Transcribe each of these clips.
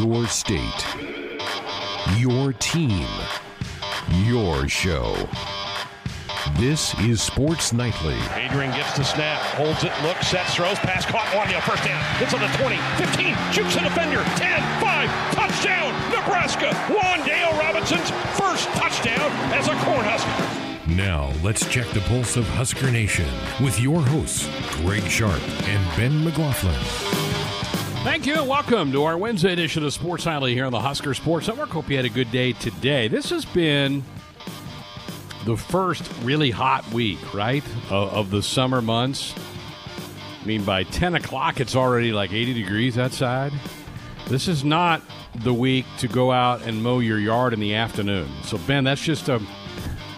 Your state, your team, your show. This is Sports Nightly. Adrian gets the snap, holds it, looks, sets, throws, pass caught, Wan'Dale, first down. It's on the 20, 15, shoots a defender, 10, 5, touchdown, Nebraska. Wan'Dale Robinson's first touchdown as a Cornhusker. Now, let's check the pulse of Husker Nation with your hosts, Greg Sharpe and Ben McLaughlin. Thank you and welcome to our Wednesday edition of Sports Nightly here on the Husker Sports Network. Hope you had a good day today. This has been the first really hot week, right, of, of the summer months. I mean, by 10 o'clock, it's already like 80 degrees outside. This is not the week to go out and mow your yard in the afternoon. So, Ben, that's just a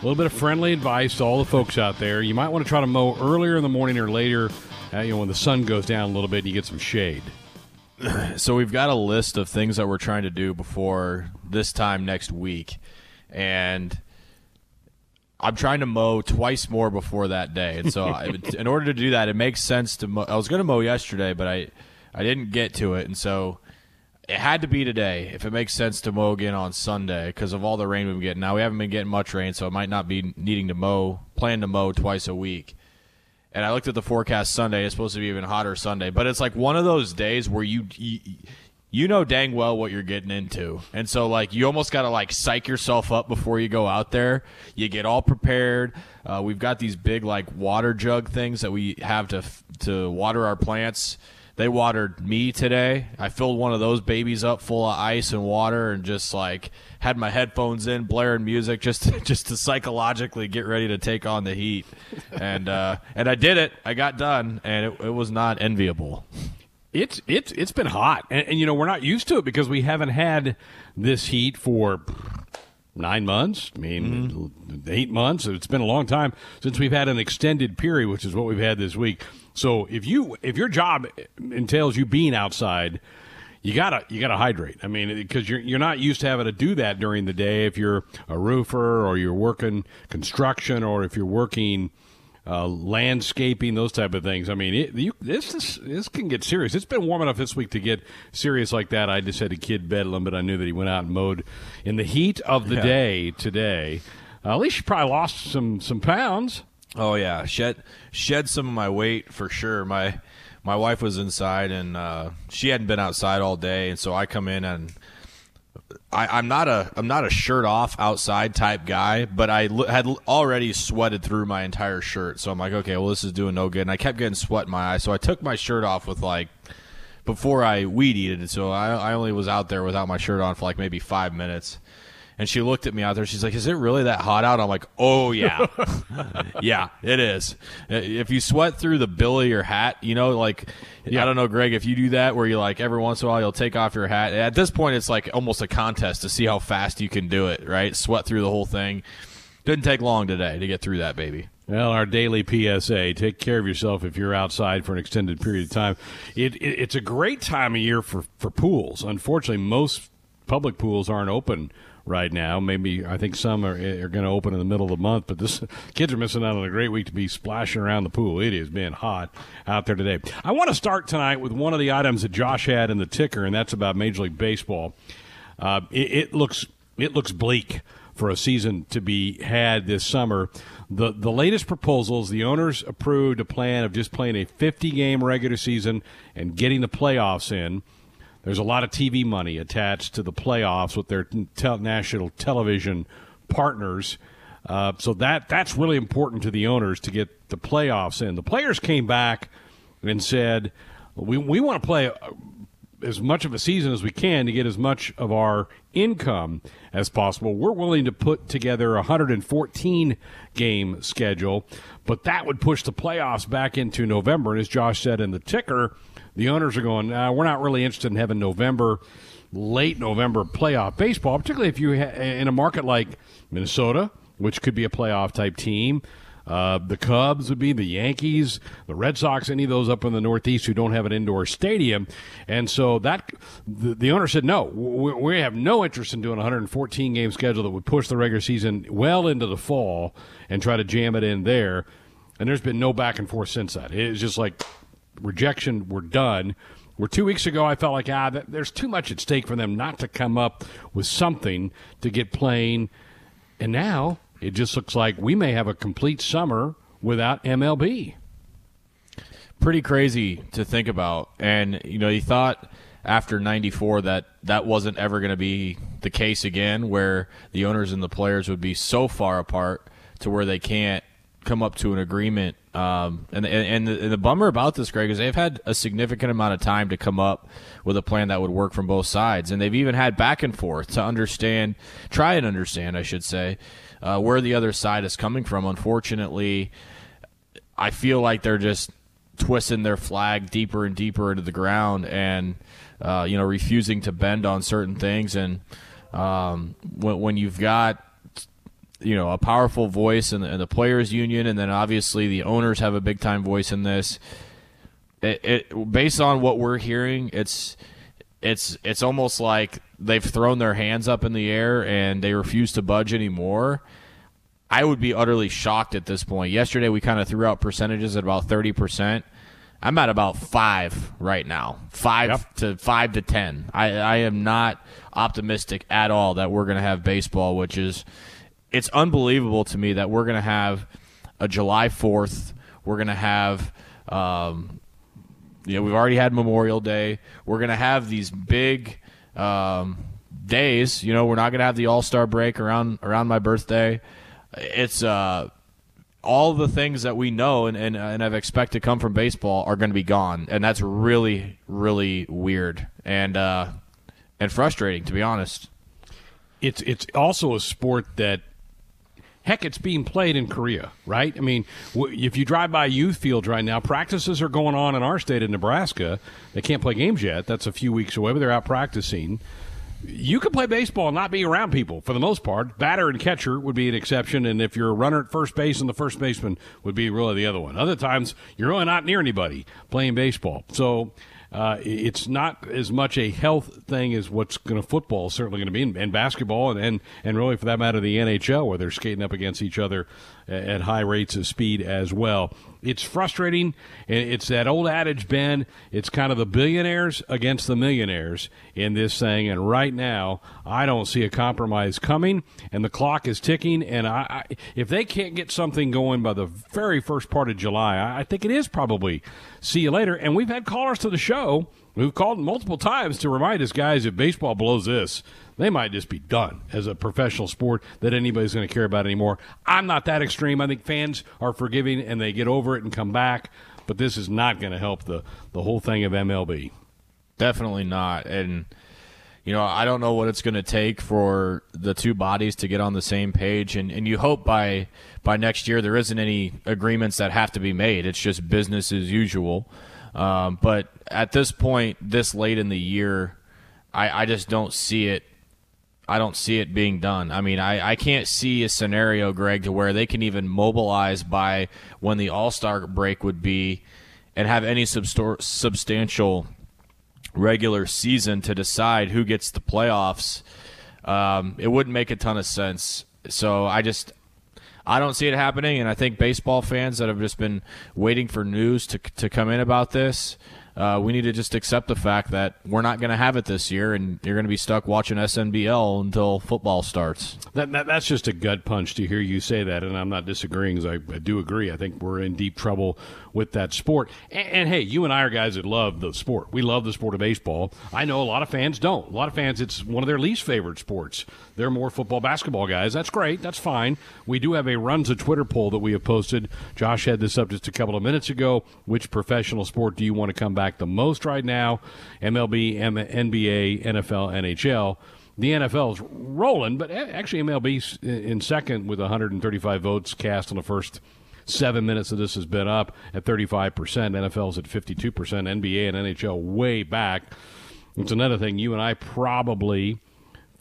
little bit of friendly advice to all the folks out there. You might want to try to mow earlier in the morning or later, uh, you know, when the sun goes down a little bit and you get some shade. So we've got a list of things that we're trying to do before this time next week, and I'm trying to mow twice more before that day. And so, I, in order to do that, it makes sense to. Mow. I was going to mow yesterday, but I I didn't get to it, and so it had to be today. If it makes sense to mow again on Sunday because of all the rain we've been getting. Now we haven't been getting much rain, so it might not be needing to mow. Plan to mow twice a week and I looked at the forecast Sunday. It's supposed to be even hotter Sunday, but it's like one of those days where you, you you know dang well what you're getting into. And so like you almost got to like psych yourself up before you go out there. You get all prepared. Uh, we've got these big like water jug things that we have to to water our plants. They watered me today. I filled one of those babies up full of ice and water and just like had my headphones in, blaring music just to, just to psychologically get ready to take on the heat. And uh, and I did it. I got done, and it, it was not enviable. It's it's it's been hot, and, and, you know we're not used to it because we haven't had this heat for nine months. I mean, mm-hmm. eight months. It's been a long time since we've had an extended period, which is what we've had this week. So if you if your job entails you being outside, you gotta you gotta hydrate. I mean, because you're you're not used to having to do that during the day. If you're a roofer or you're working construction or if you're working uh, landscaping, those type of things. I mean, it, you, this is, this can get serious. It's been warm enough this week to get serious like that. I just had a kid bedlam, but I knew that he went out and mowed in the heat of the yeah. day today. Uh, at least you probably lost some some pounds. Oh yeah, shed shed some of my weight for sure. My my wife was inside and uh, she hadn't been outside all day, and so I come in and I, am not a I'm not a shirt off outside type guy, but I l- had already sweated through my entire shirt, so I'm like, okay, well this is doing no good, and I kept getting sweat in my eyes, so I took my shirt off with like before I weed eated, so I, I only was out there without my shirt on for like maybe five minutes, and she looked at me out there. She's like, "Is it really that hot out?" I'm like, "Oh yeah, yeah, it is." Uh, if you sweat through the bill of your hat, you know, like yeah. I don't know, Greg, if you do that where you like every once in a while you'll take off your hat. At this point, it's like almost a contest to see how fast you can do it. Right, sweat through the whole thing. Didn't take long today to get through that baby. Well, our daily PSA: take care of yourself if you're outside for an extended period of time. It, it, it's a great time of year for for pools. Unfortunately, most public pools aren't open right now. Maybe I think some are, are going to open in the middle of the month, but this kids are missing out on a great week to be splashing around the pool. It has been hot out there today. I want to start tonight with one of the items that Josh had in the ticker, and that's about Major League Baseball. Uh, it, it looks it looks bleak for a season to be had this summer. The the latest proposals, the owners approved a plan of just playing a 50 game regular season and getting the playoffs in. There's a lot of TV money attached to the playoffs with their te- national television partners. Uh, so that that's really important to the owners to get the playoffs in. The players came back and said, "We we want to play uh, as much of a season as we can to get as much of our income as possible. We're willing to put together a 114 game schedule, but that would push the playoffs back into November. And as Josh said in the ticker." The owners are going, we're not really interested in having November, late November playoff baseball, particularly if you're in a market like Minnesota, which could be a playoff type team. Uh, the Cubs would be the Yankees, the Red Sox, any of those up in the Northeast who don't have an indoor stadium, and so that the, the owner said no, we, we, have no interest in doing a 114 game schedule that would push the regular season well into the fall and try to jam it in there. And there's been no back and forth since that. It's just like rejection were done. Where two weeks ago I felt like ah, there's too much at stake for them not to come up with something to get playing, and now it just looks like we may have a complete summer without MLB. Pretty crazy to think about, and you know, you thought after 94 that that wasn't ever going to be the case again where the owners and the players would be so far apart to where they can't come up to an agreement um, and and, the, and the bummer about this greg is they've had a significant amount of time to come up with a plan that would work from both sides and they've even had back and forth to understand try and understand i should say uh, where the other side is coming from unfortunately i feel like they're just twisting their flag deeper and deeper into the ground and uh, you know, refusing to bend on certain things. And um, when, when you've got you know a powerful voice in the, in the, players union and then obviously the owners have a big time voice in this. It, it, based on what we're hearing it's it's it's almost like they've thrown their hands up in the air and they refuse to budge anymore. I would be utterly shocked at this point. Yesterday we kind of threw out percentages at about 30% I'm at about five right now, five yep. to five to ten. I, I am not optimistic at all that we're going to have baseball, which is it's unbelievable to me that we're going to have a July Fourth. We're going to have, um, you know, we've already had Memorial Day. We're going to have these big um, days. You know, we're not going to have the All Star break around around my birthday. It's uh all the things that we know and, and, and I've expect to come from baseball are going to be gone, and that's really really weird and uh, and frustrating to be honest. It's it's also a sport that heck, it's being played in Korea, right? I mean, if you drive by youth fields right now, practices are going on in our state of Nebraska. They can't play games yet. That's a few weeks away, but they're out practicing you can play baseball and not be around people for the most part. Batter and catcher would be an exception, and if you're a runner at first base, and the first baseman would be really the other one. Other times, you're really not near anybody playing baseball. So uh, it's not as much a health thing as what's going to football certainly going to be, and, and basketball, and, and and really for that matter, the NHL, where they're skating up against each other at high rates of speed as well. It's frustrating. And it's that old adage, Ben. It's kind of the billionaires against the millionaires in this thing. And right now, I don't see a compromise coming, and the clock is ticking. And I, I if they can't get something going by the very first part of July, I, I think it is probably see you later. And we've had callers to the show who've called multiple times to remind us, guys, if baseball blows this, they might just be done as a professional sport that anybody's going to care about anymore. I'm not that extreme. I think fans are forgiving and they get over it and come back, but this is not going to help the, the whole thing of MLB. Definitely not. And, you know, I don't know what it's going to take for the two bodies to get on the same page. And, and you hope by, by next year there isn't any agreements that have to be made. It's just business as usual. Um, but at this point, this late in the year, I, I just don't see it I don't see it being done. I mean, I, I can't see a scenario, Greg, to where they can even mobilize by when the All Star break would be and have any substor- substantial regular season to decide who gets the playoffs. Um, it wouldn't make a ton of sense. So I just. I don't see it happening, and I think baseball fans that have just been waiting for news to to come in about this uh, we need to just accept the fact that we're not going to have it this year, and you're going to be stuck watching SNBL until football starts. That, that, that's just a gut punch to hear you say that, and I'm not disagreeing because I, I, do agree. I think we're in deep trouble with that sport. And, and, hey, you and I are guys that love the sport. We love the sport of baseball. I know a lot of fans don't. A lot of fans, it's one of their least favorite sports. They're more football, basketball guys. That's great. That's fine. We do have a runs a Twitter poll that we have posted. Josh had this up just a couple of minutes ago. Which professional sport do you want to come back the most right now? MLB, M- NBA, NFL, NHL the NFL is rolling, but actually MLB in second with 135 votes cast on the first seven minutes of this has been up at 35%. NFL's at 52%. NBA and NHL way back. It's another thing. You and I probably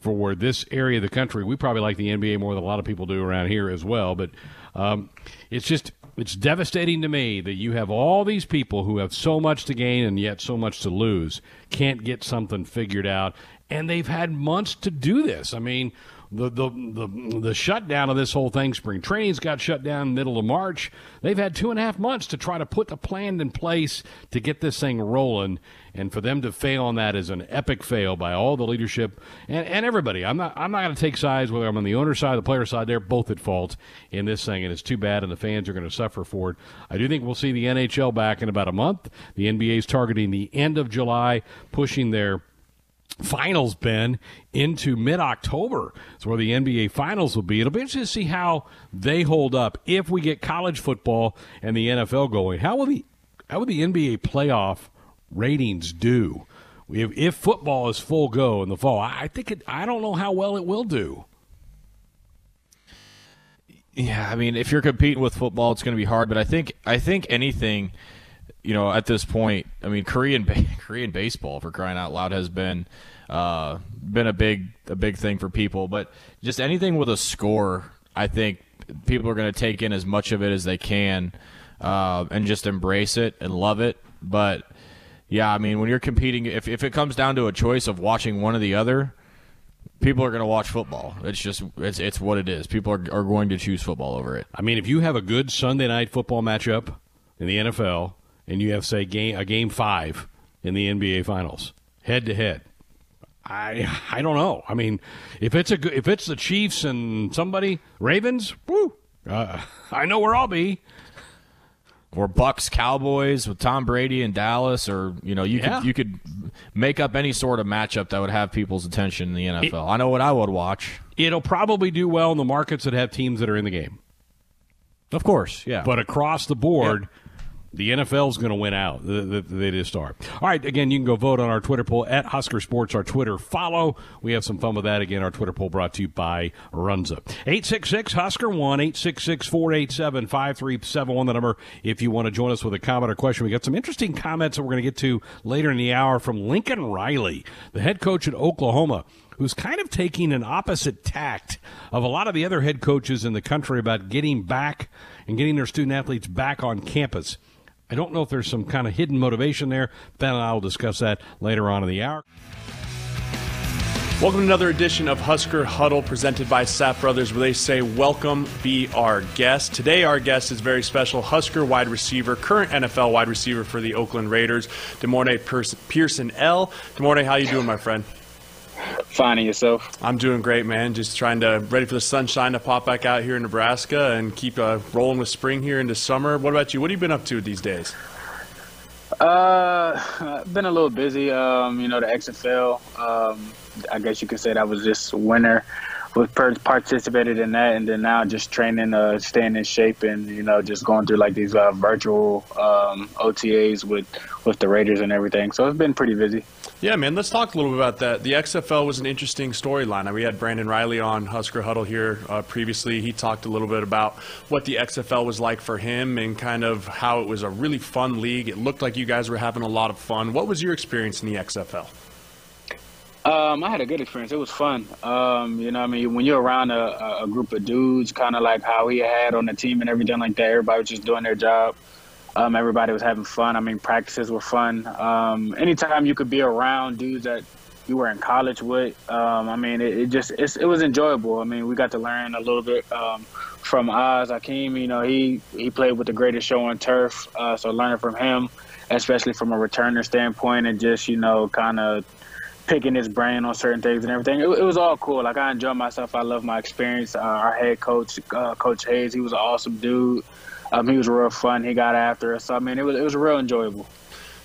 for this area of the country, we probably like the NBA more than a lot of people do around here as well. But um, it's just it's devastating to me that you have all these people who have so much to gain and yet so much to lose, can't get something figured out, and they've had months to do this. I mean, the, the the the shutdown of this whole thing. Spring training's got shut down in the middle of March. They've had two and a half months to try to put a plan in place to get this thing rolling, and for them to fail on that is an epic fail by all the leadership and, and everybody. I'm not I'm not going to take sides whether I'm on the owner side, or the player side. They're both at fault in this thing, and it's too bad, and the fans are going to suffer for it. I do think we'll see the NHL back in about a month. The NBA is targeting the end of July, pushing their finals, Ben, into mid October. It's where the NBA finals will be. It'll be interesting to see how they hold up if we get college football and the NFL going. How will the how will the NBA playoff ratings do? If, if football is full go in the fall, I think it. I don't know how well it will do. Yeah, I mean, if you're competing with football, it's going to be hard. But I think I think anything, you know, at this point, I mean, Korean Korean baseball for crying out loud has been uh, been a big a big thing for people. But just anything with a score, I think people are going to take in as much of it as they can uh, and just embrace it and love it. But yeah, I mean, when you're competing, if if it comes down to a choice of watching one or the other people are going to watch football. It's just it's it's what it is. People are are going to choose football over it. I mean, if you have a good Sunday night football matchup in the NFL and you have say game a game 5 in the NBA finals, head to head. I I don't know. I mean, if it's a good, if it's the Chiefs and somebody Ravens, woo, uh, I know where I'll be or Bucs Cowboys with Tom Brady in Dallas, or you know you yeah. could you could make up any sort of matchup that would have people's attention in the NFL. It, I know what I would watch. It'll probably do well in the markets that have teams that are in the game. Of course, yeah. But across the board, the NFL is going to win out. They just are. All right. Again, you can go vote on our Twitter poll at Husker Sports, our Twitter follow. We have some fun with that. Again, our Twitter poll brought to you by Runza. 866 Husker 1 866 487 5371. The number if you want to join us with a comment or question. We got some interesting comments that we're going to get to later in the hour from Lincoln Riley, the head coach at Oklahoma who's kind of taking an opposite tact of a lot of the other head coaches in the country about getting back and getting their student athletes back on campus. I don't know if there's some kind of hidden motivation there. Ben and I will discuss that later on in the hour. Welcome to another edition of Husker Huddle presented by Sapp Brothers, where they say, Welcome, be our guest. Today, our guest is very special Husker wide receiver, current NFL wide receiver for the Oakland Raiders, DeMorne Pearson L. De'Mornay, how you doing, my friend? Finding yourself? I'm doing great, man. Just trying to ready for the sunshine to pop back out here in Nebraska and keep uh, rolling with spring here into summer. What about you? What have you been up to these days? Uh, been a little busy. Um, you know, the XFL. Um, I guess you could say that was just winter. Was participated in that, and then now just training, uh, staying in shape, and you know, just going through like these uh, virtual um, OTAs with with the Raiders and everything. So it's been pretty busy. Yeah, man. Let's talk a little bit about that. The XFL was an interesting storyline. We had Brandon Reilly on Husker Huddle here uh, previously. He talked a little bit about what the XFL was like for him and kind of how it was a really fun league. It looked like you guys were having a lot of fun. What was your experience in the XFL? Um, I had a good experience. It was fun. Um, you know, I mean, when you're around a, a group of dudes, kind of like how he had on the team and everything like that, everybody was just doing their job. Um, everybody was having fun. I mean, practices were fun. Um, anytime you could be around dudes that you were in college with, um, I mean, it, it just it was enjoyable. I mean, we got to learn a little bit um, from Az Hakim. You know, he he played with the greatest show on turf, uh, so learning from him, especially from a returner standpoint, and just you know, kind of picking his brain on certain things and everything. It, it, was all cool. Like I enjoyed myself. I love my experience. Uh, our head coach, uh, Coach Hayes, he was an awesome dude. Um, he was real fun. He got after us. So, I mean, it was it was real enjoyable.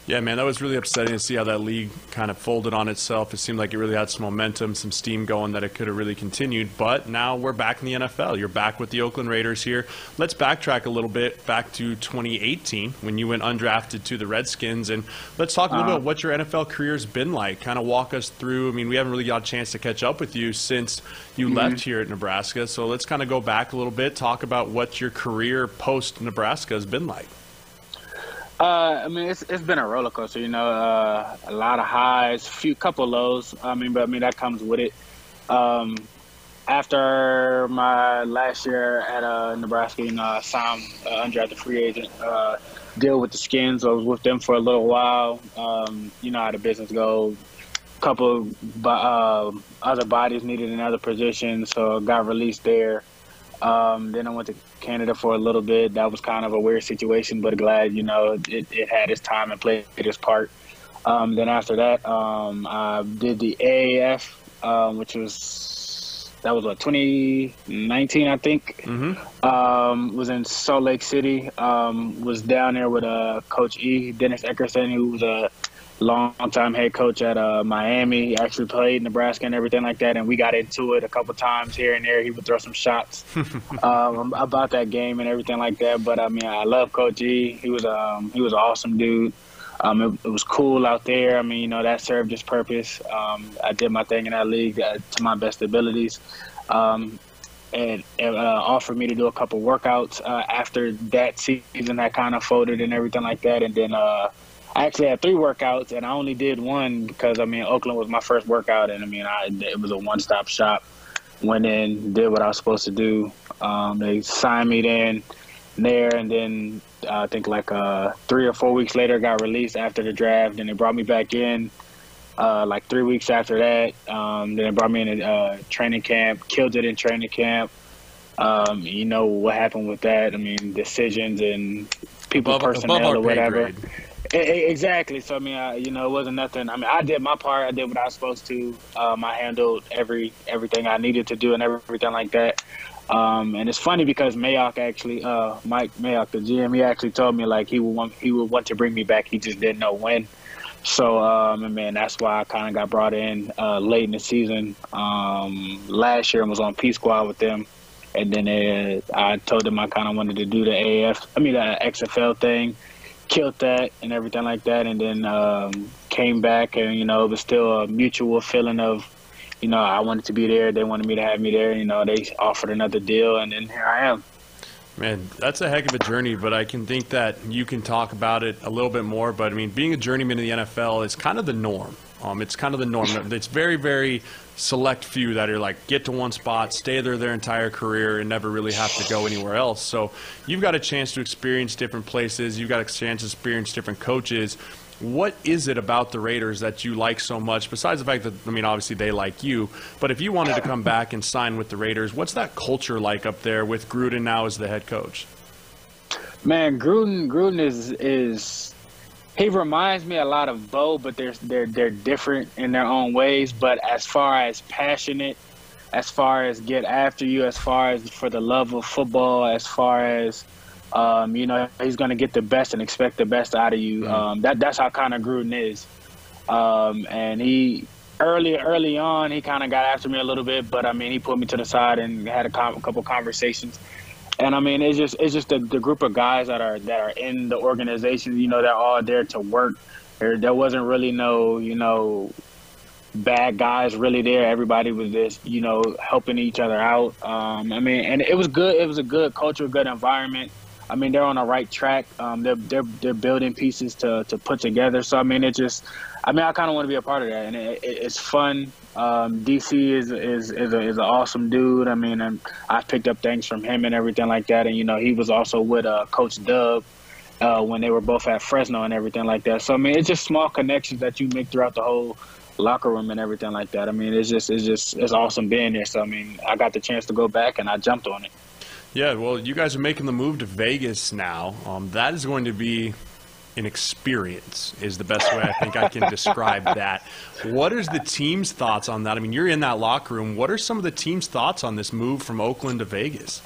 Yeah, man, that was really upsetting to see how that league kind of folded on itself. It seemed like it really had some momentum, some steam going that it could have really continued. But now we're back in the NFL. You're back with the Oakland Raiders here. Let's backtrack a little bit back to 2018 when you went undrafted to the Redskins. And let's talk a little uh, bit about what your NFL career has been like. Kind of walk us through. I mean, we haven't really got a chance to catch up with you since you mm-hmm. left here at Nebraska. So let's kind of go back a little bit, talk about what your career post Nebraska has been like. Uh, I mean, it's it's been a roller coaster. You know, uh, a lot of highs, few couple lows. I mean, but I mean that comes with it. Um, after my last year at uh, Nebraska, you know, I signed uh, undrafted free agent uh, deal with the Skins. I was with them for a little while. Um, you know how the business goes. couple uh, other bodies needed in other positions, so got released there. Um, then I went to Canada for a little bit. That was kind of a weird situation, but glad you know it, it had its time and played its part. Um, then after that, um, I did the AAF, um, which was that was what 2019, I think. Mm-hmm. Um, was in Salt Lake City. Um, was down there with uh, Coach E, Dennis Erickson, who was a longtime head coach at uh, Miami. He actually played Nebraska and everything like that, and we got into it a couple times here and there. He would throw some shots um, about that game and everything like that. But I mean, I love Coach E. He was um, he was an awesome dude. Um, it, it, was cool out there. I mean, you know, that served its purpose. Um, I did my thing in that league uh, to my best abilities. Um, and uh, offered me to do a couple workouts uh, after that season that kind of folded and everything like that. And then uh, I actually had three workouts, and I only did one because I mean Oakland was my first workout, and I mean I, it was a one-stop shop. Went in, did what I was supposed to do. Um, they signed me then there, and then uh, I think like uh, three or four weeks later, got released after the draft, and they brought me back in. Uh, like three weeks after that, um, then they brought me in a uh, training camp. Killed it in training camp. Um, you know what happened with that? I mean, decisions and people above, personnel above or whatever. Exactly. So I mean, I, you know, it wasn't nothing. I mean, I did my part. I did what I was supposed to. Um, I handled every everything I needed to do and everything like that. Um, and it's funny because Mayock actually, uh, Mike Mayock, the GM, he actually told me like he would want he would want to bring me back. He just didn't know when. So, um, and man, that's why I kind of got brought in uh, late in the season um, last year and was on P squad with them. And then they, I told them I kind of wanted to do the AF, I mean the XFL thing killed that and everything like that, and then um, came back, and you know it was still a mutual feeling of, you know, I wanted to be there, they wanted me to have me there, you know, they offered another deal, and then here I am. Man, that's a heck of a journey, but I can think that you can talk about it a little bit more. But I mean, being a journeyman in the NFL is kind of the norm. Um, it's kind of the norm. It's very, very select few that are like get to one spot, stay there their entire career, and never really have to go anywhere else. So you've got a chance to experience different places. You've got a chance to experience different coaches. What is it about the Raiders that you like so much? Besides the fact that I mean, obviously they like you, but if you wanted to come back and sign with the Raiders, what's that culture like up there with Gruden now as the head coach? Man, Gruden, Gruden is is he reminds me a lot of Bo, but they're they're they're different in their own ways. But as far as passionate, as far as get after you, as far as for the love of football, as far as um, you know, he's going to get the best and expect the best out of you. Mm-hmm. Um, that that's how kind of Gruden is. Um, and he early early on, he kind of got after me a little bit, but I mean, he put me to the side and had a, com- a couple conversations and I mean, it's just it's just the, the group of guys that are that are in the organization. You know, they're all there to work. There, there wasn't really no, you know, bad guys really there. Everybody was just, you know, helping each other out. Um, I mean, and it was good. It was a good culture, good environment. I mean, they're on the right track. Um, they're they're they're building pieces to to put together. So I mean, it just, I mean, I kind of want to be a part of that, and it, it, it's fun. Um, DC is is is, a, is an awesome dude. I mean, and I picked up things from him and everything like that. And you know, he was also with uh, Coach Dub uh, when they were both at Fresno and everything like that. So I mean, it's just small connections that you make throughout the whole locker room and everything like that. I mean, it's just it's just it's awesome being there. So I mean, I got the chance to go back and I jumped on it. Yeah, well, you guys are making the move to Vegas now. Um, that is going to be an experience is the best way I think I can describe that. What is the team's thoughts on that? I mean, you're in that locker room. What are some of the team's thoughts on this move from Oakland to Vegas?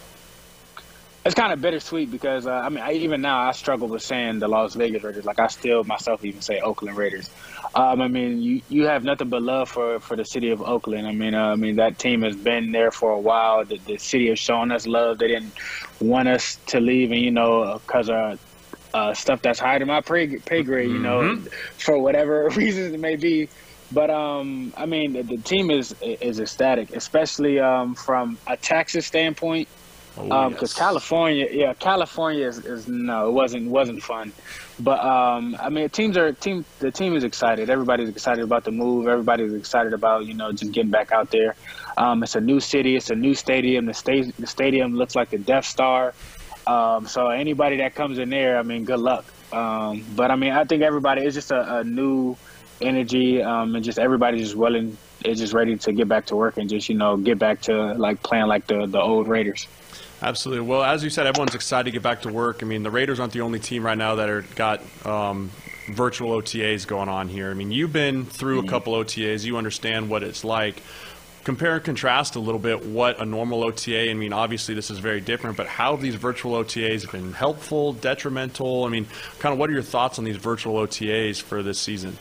It's kind of bittersweet because uh, I mean, I, even now I struggle with saying the Las Vegas Raiders. Like I still myself even say Oakland Raiders. Um, I mean, you you have nothing but love for, for the city of Oakland. I mean, uh, I mean that team has been there for a while. The, the city has shown us love. They didn't want us to leave, and you know, because uh, uh, stuff that's higher than my pay, pay grade, you know, mm-hmm. for whatever reasons it may be. But um, I mean, the, the, team is is ecstatic, especially um, from a taxes standpoint. Because oh, um, yes. California, yeah, California is, is, no, it wasn't wasn't fun. But um, I mean, teams are team. The team is excited. Everybody's excited about the move. Everybody's excited about you know just getting back out there. Um, it's a new city. It's a new stadium. The state the stadium looks like the Death Star. Um, so anybody that comes in there, I mean, good luck. Um, but I mean, I think everybody is just a, a, new energy, um, and just everybody just willing is just ready to get back to work and just you know get back to like playing like the the old Raiders. Absolutely. Well, as you said, everyone's excited to get back to work. I mean, the Raiders aren't the only team right now that are got um, virtual OTAs going on here. I mean, you've been through a mm-hmm. couple OTAs. You understand what it's like. Compare and contrast a little bit what a normal OTA. I mean, obviously this is very different, but how these virtual OTAs have been helpful, detrimental? I mean, kind of what are your thoughts on these virtual OTAs for this season?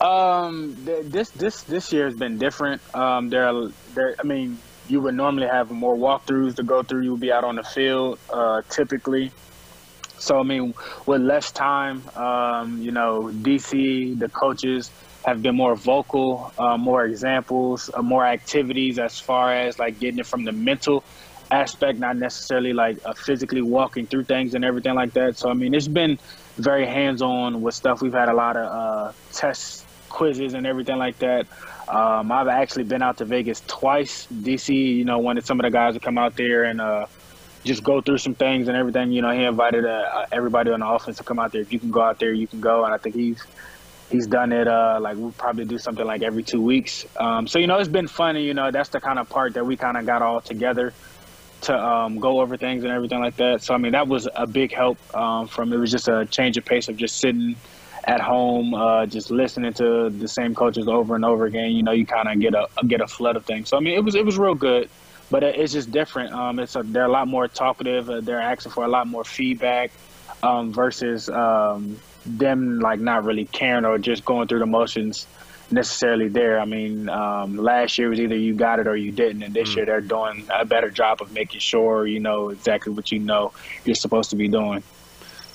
Um, this this this year has been different. Um, there, are, there. I mean, you would normally have more walkthroughs to go through. You would be out on the field, uh, typically. So I mean, with less time, um, you know, DC, the coaches have been more vocal, uh, more examples, uh, more activities as far as like getting it from the mental aspect, not necessarily like uh, physically walking through things and everything like that. So I mean, it's been very hands-on with stuff. We've had a lot of uh, tests, quizzes, and everything like that. Um, I've actually been out to Vegas twice. DC, you know, wanted some of the guys to come out there and uh, just go through some things and everything. You know, he invited uh, everybody on the offense to come out there. If you can go out there, you can go. And I think he's he's done it uh, like we'll probably do something like every two weeks. Um, so you know, it's been fun. You know, that's the kind of part that we kind of got all together to um, go over things and everything like that. So I mean, that was a big help um, from. It was just a change of pace of just sitting at home, uh, just listening to the same coaches over and over again. You know, you kind of get a get a flood of things. So I mean, it was it was real good, but it's just different. Um, it's a, they're a lot more talkative. Uh, they're asking for a lot more feedback um, versus um, them like not really caring or just going through the motions necessarily there. I mean, um, last year was either you got it or you didn't, and this mm. year they're doing a better job of making sure you know exactly what you know you're supposed to be doing.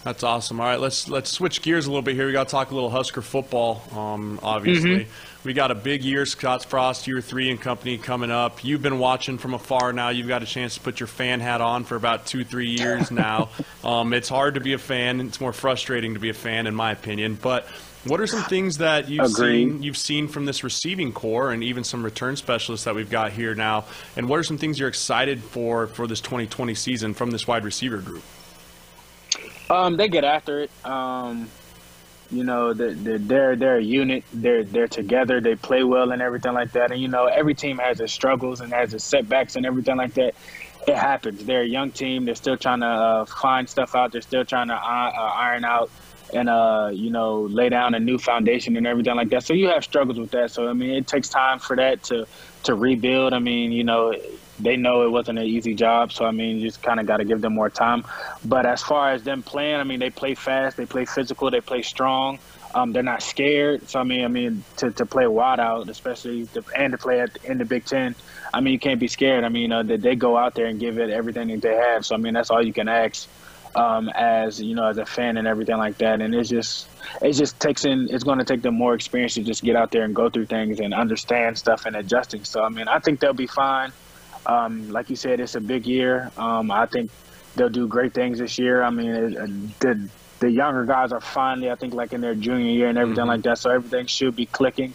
That's awesome. All right, let's let's switch gears a little bit here. We got to talk a little Husker football. Um, obviously, mm-hmm. We got a big year. Scott Frost, year three and company coming up. You've been watching from afar now. You've got a chance to put your fan hat on for about two, three years now. um, it's hard to be a fan. It's more frustrating to be a fan, in my opinion. But what are some things that you've Agreed. seen you've seen from this receiving core and even some return specialists that we've got here now? And what are some things you're excited for for this 2020 season from this wide receiver group? Um, they get after it. Um, you know, they're, they're they're a unit. They're they're together. They play well and everything like that. And you know, every team has its struggles and has its setbacks and everything like that. It happens. They're a young team. They're still trying to uh, find stuff out. They're still trying to uh, uh, iron out and uh, you know lay down a new foundation and everything like that. So you have struggles with that. So I mean, it takes time for that to to rebuild. I mean, you know, they know it wasn't an easy job. So I mean, you just kind of got to give them more time. But as far as them playing, I mean, they play fast, they play physical, they play strong. Um, they're not scared. So I mean, I mean, to, to play wide out, especially to, and to play at in the Big Ten, I mean, you can't be scared. I mean, uh, they, they go out there and give it everything that they have. So I mean, that's all you can ask um, as you know, as a fan and everything like that. And it's just, it just takes in. It's going to take them more experience to just get out there and go through things and understand stuff and adjusting. So I mean, I think they'll be fine. Um, like you said, it's a big year. Um, I think they'll do great things this year. I mean, it, the the younger guys are finally, I think, like in their junior year and everything mm-hmm. like that. So everything should be clicking.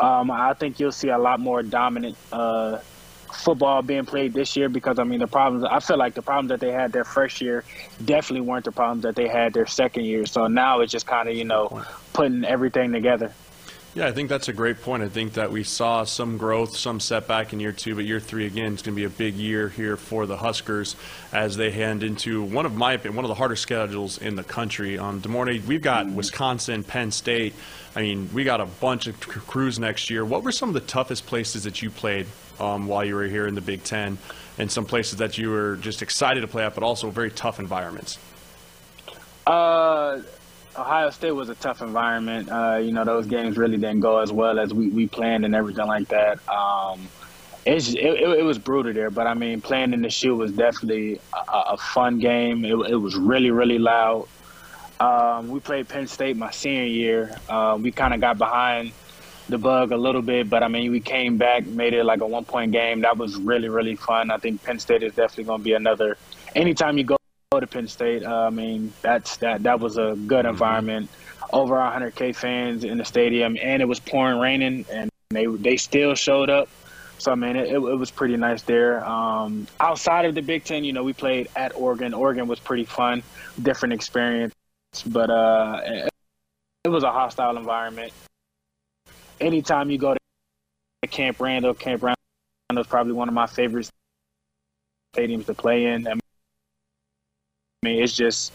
Um, I think you'll see a lot more dominant uh, football being played this year because I mean the problems I feel like the problems that they had their first year definitely weren't the problems that they had their second year. So now it's just kind of you know putting everything together. Yeah, I think that's a great point. I think that we saw some growth, some setback in year two, but year three again is going to be a big year here for the Huskers as they hand into one of my one of the hardest schedules in the country. Um, De'Mornay, we've got mm-hmm. Wisconsin, Penn State. I mean, we got a bunch of crews next year. What were some of the toughest places that you played um, while you were here in the Big Ten, and some places that you were just excited to play at, but also very tough environments? Uh, Ohio State was a tough environment. Uh, you know, those games really didn't go as well as we, we planned and everything like that. Um, it, it, it, was brutal there, but I mean, playing in the shoe was definitely a, a fun game. It, it, was really, really loud. Um, we played Penn State my senior year. Uh, we kind of got behind the bug a little bit, but I mean, we came back, made it like a one point game. That was really, really fun. I think Penn State is definitely going to be another. Anytime you go to Penn State, uh, I mean, that's that that was a good mm-hmm. environment. Over 100k fans in the stadium, and it was pouring raining, and they they still showed up. So I mean, it, it was pretty nice there. Um, outside of the Big Ten, you know, we played at Oregon. Oregon was pretty fun, different experience, but uh, it was a hostile environment. Anytime you go to Camp Randall, Camp Randall is probably one of my favorite stadiums to play in. I mean, it's just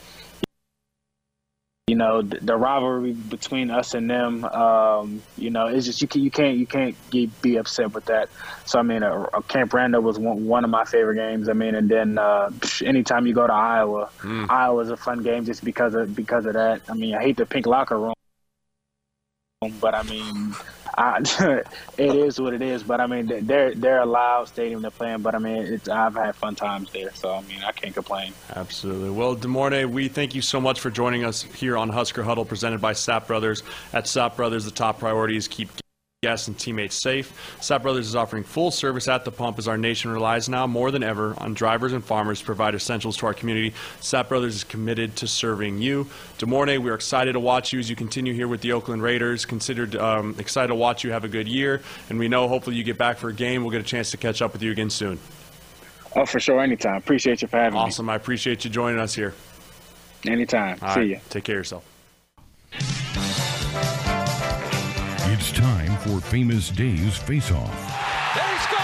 you know the, the, rivalry between us and them. Um, you know, it's just you can you can't you can't get, be upset with that. So I mean, a, a Camp Randall was one, one, of my favorite games. I mean, and then uh, anytime you go to Iowa, mm. Iowa is a fun game just because of because of that. I mean, I hate the pink locker room, but I mean, I, it is what it is. But I mean, they're they're a loud stadium to play in. But I mean, I've had fun times there, so I mean, I can't complain. Absolutely. Well, De'Mornay, we thank you so much for joining us here on Husker Huddle, presented by Sapp Brothers. At Sapp Brothers, the top priority is keep guests and teammates safe. Sapp Brothers is offering full service at the pump as our nation relies now more than ever on drivers and farmers to provide essentials to our community. Sapp Brothers is committed to serving you. De'Mornay, we are excited to watch you as you continue here with the Oakland Raiders. Considered um, excited to watch you have a good year, and we know hopefully you get back for a game. We'll get a chance to catch up with you again soon. Oh, for sure, anytime. Appreciate you for having awesome. me. Awesome. I appreciate you joining us here. Anytime. All See right. you. Take care of yourself. It's time for Famous Dave's Face Off. They score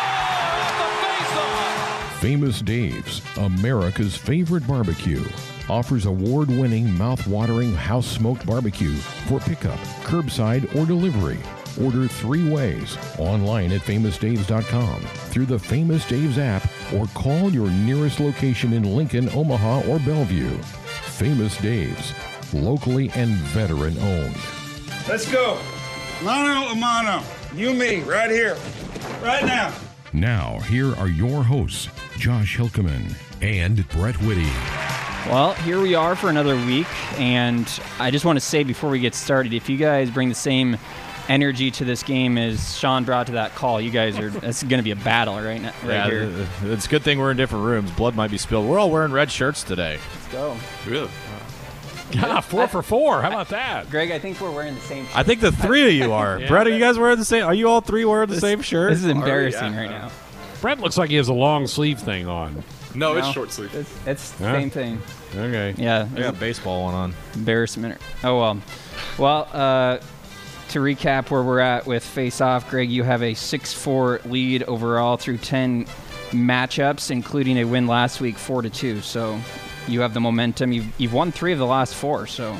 the face off. Famous Dave's, America's favorite barbecue, offers award winning, mouth watering house smoked barbecue for pickup, curbside, or delivery. Order three ways online at famousdaves.com, through the Famous Dave's app, or call your nearest location in Lincoln, Omaha, or Bellevue. Famous Dave's, locally and veteran owned. Let's go. Mano a mano. You, me, right here, right now. Now, here are your hosts, Josh Hilkeman and Brett Whitty. Well, here we are for another week, and I just want to say before we get started, if you guys bring the same energy to this game as Sean brought to that call, you guys are it's going to be a battle right now. Right yeah, here. it's a good thing we're in different rooms. Blood might be spilled. We're all wearing red shirts today. Let's go. Really? Yeah, four for four. How about that? Greg, I think we're wearing the same shirt. I think the three of you are. yeah. Brett, are you guys wearing the same? Are you all three wearing the this, same shirt? This is embarrassing right now. Brett looks like he has a long sleeve thing on. No, it's short sleeve. It's, it's the same thing. Okay. Yeah. I got baseball one on. Embarrassment. Oh well. Well, uh, to recap where we're at with face off, Greg, you have a six-four lead overall through ten matchups, including a win last week, four to two. So you have the momentum. You've, you've won three of the last four, so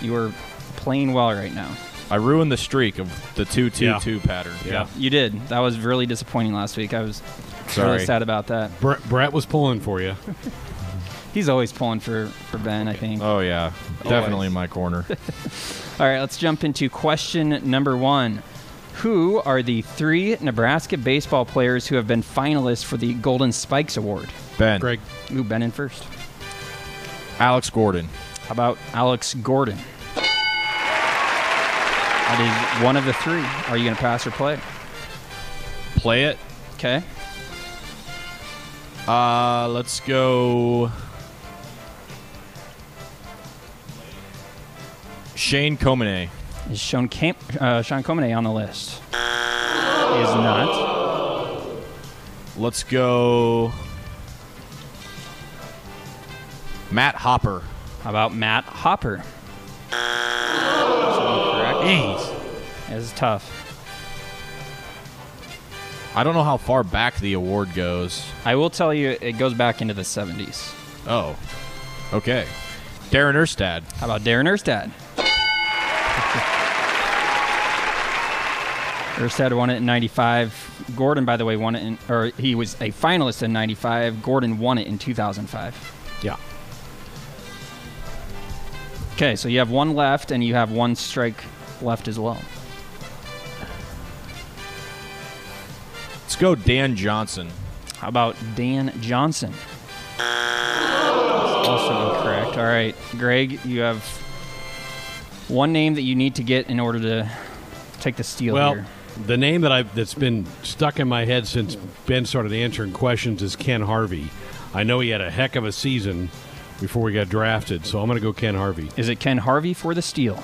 you are playing well right now. I ruined the streak of the two-two-two yeah. pattern. Yeah, you did. That was really disappointing last week. I was Sorry. really sad about that. Brett, Brett was pulling for you. He's always pulling for, for Ben, I think. Oh, yeah. Definitely in my corner. All right, let's jump into question number one. Who are the three Nebraska baseball players who have been finalists for the Golden Spikes Award? Ben. Greg. Ooh, Ben in first. Alex Gordon. How about Alex Gordon? That is one of the three. Are you going to pass or play? Play it. Okay. Uh, let's go. Shane Comine. Is Sean, Cam- uh, Sean on the list? Is not. Let's go. Matt Hopper. How about Matt Hopper? correct. Jeez. This is tough. I don't know how far back the award goes. I will tell you, it goes back into the 70s. Oh, okay. Darren Erstad. How about Darren Erstad? Erstad won it in 95. Gordon, by the way, won it in, or he was a finalist in 95. Gordon won it in 2005. Yeah. Okay, so you have one left, and you have one strike left as well. Let's go, Dan Johnson. How about Dan Johnson? also incorrect. All right, Greg, you have one name that you need to get in order to take the steal well, here. the name that I that's been stuck in my head since Ben started answering questions is Ken Harvey. I know he had a heck of a season before we got drafted. So I'm going to go Ken Harvey. Is it Ken Harvey for the steal?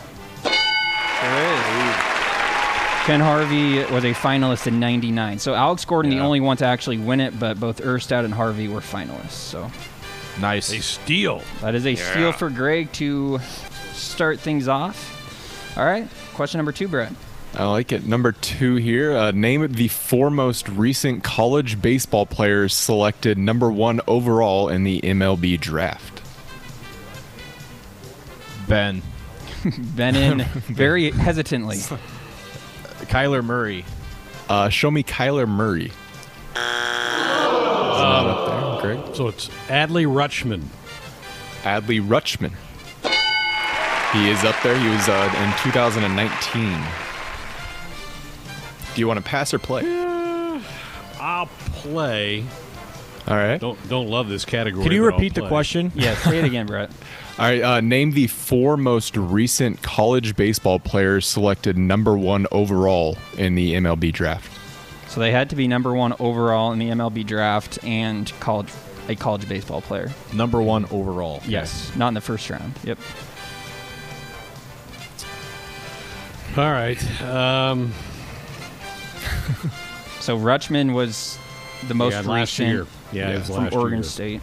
Ken Harvey was a finalist in '99. So Alex Gordon, yeah. the only one to actually win it, but both Erstad and Harvey were finalists. So nice, a steal. That is a yeah. steal for Greg to start things off. All right. Question number two, Brett. I like it. Number two here. Uh, name the four most recent college baseball players selected number one overall in the MLB draft. Ben. Ben in very hesitantly. Kyler Murray. Uh, show me Kyler Murray. Is up there, Greg. So it's Adley Rutschman. Adley Rutschman. He is up there. He was uh, in 2019. Do you want to pass or play? I'll play. All right. Don't don't love this category. Can you repeat the question? Yeah, say it again, Brett. All right. Uh, name the four most recent college baseball players selected number one overall in the MLB draft. So they had to be number one overall in the MLB draft and college a college baseball player. Number one overall. Okay. Yes, not in the first round. Yep. All right. Um, So Rutschman was the most yeah, recent last year. Yeah, from Oregon year. State.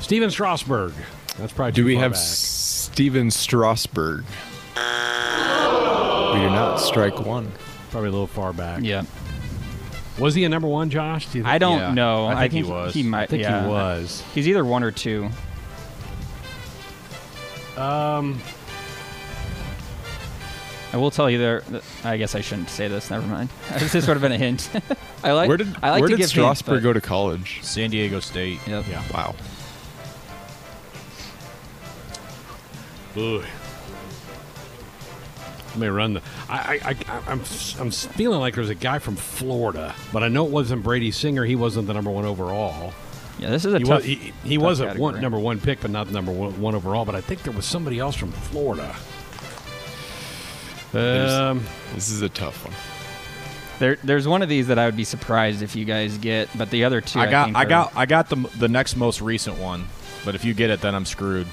Stephen Strasburg. That's probably Do we far have back. Stephen Strasburg? We do not. Strike one. probably a little far back. Yeah. Was he a number one, Josh? Do you I don't Yeah, know. I think he was. He might. I think yeah. he was. He's either one or two. Um, I will tell you there. I guess I shouldn't say this. Never mind. this has sort of been a hint. I like. Where did I like Where to did give Strasburg hints, go to college? San Diego State. but- Yep. yeah. Wow. Ugh. Let me run the. I, I, I, I'm, I'm feeling like there's a guy from Florida, but I know it wasn't Brady Singer. He wasn't the number one overall. Yeah. This is a He tough. was. He, he tough wasn't one, number one pick, but not the number one, one overall. But I think there was somebody else from Florida. Um, This is a tough one. There, there's one of these that I would be surprised if you guys get, but the other two, I, I got think I are- got I got the the next most recent one. But if you get it then I'm screwed.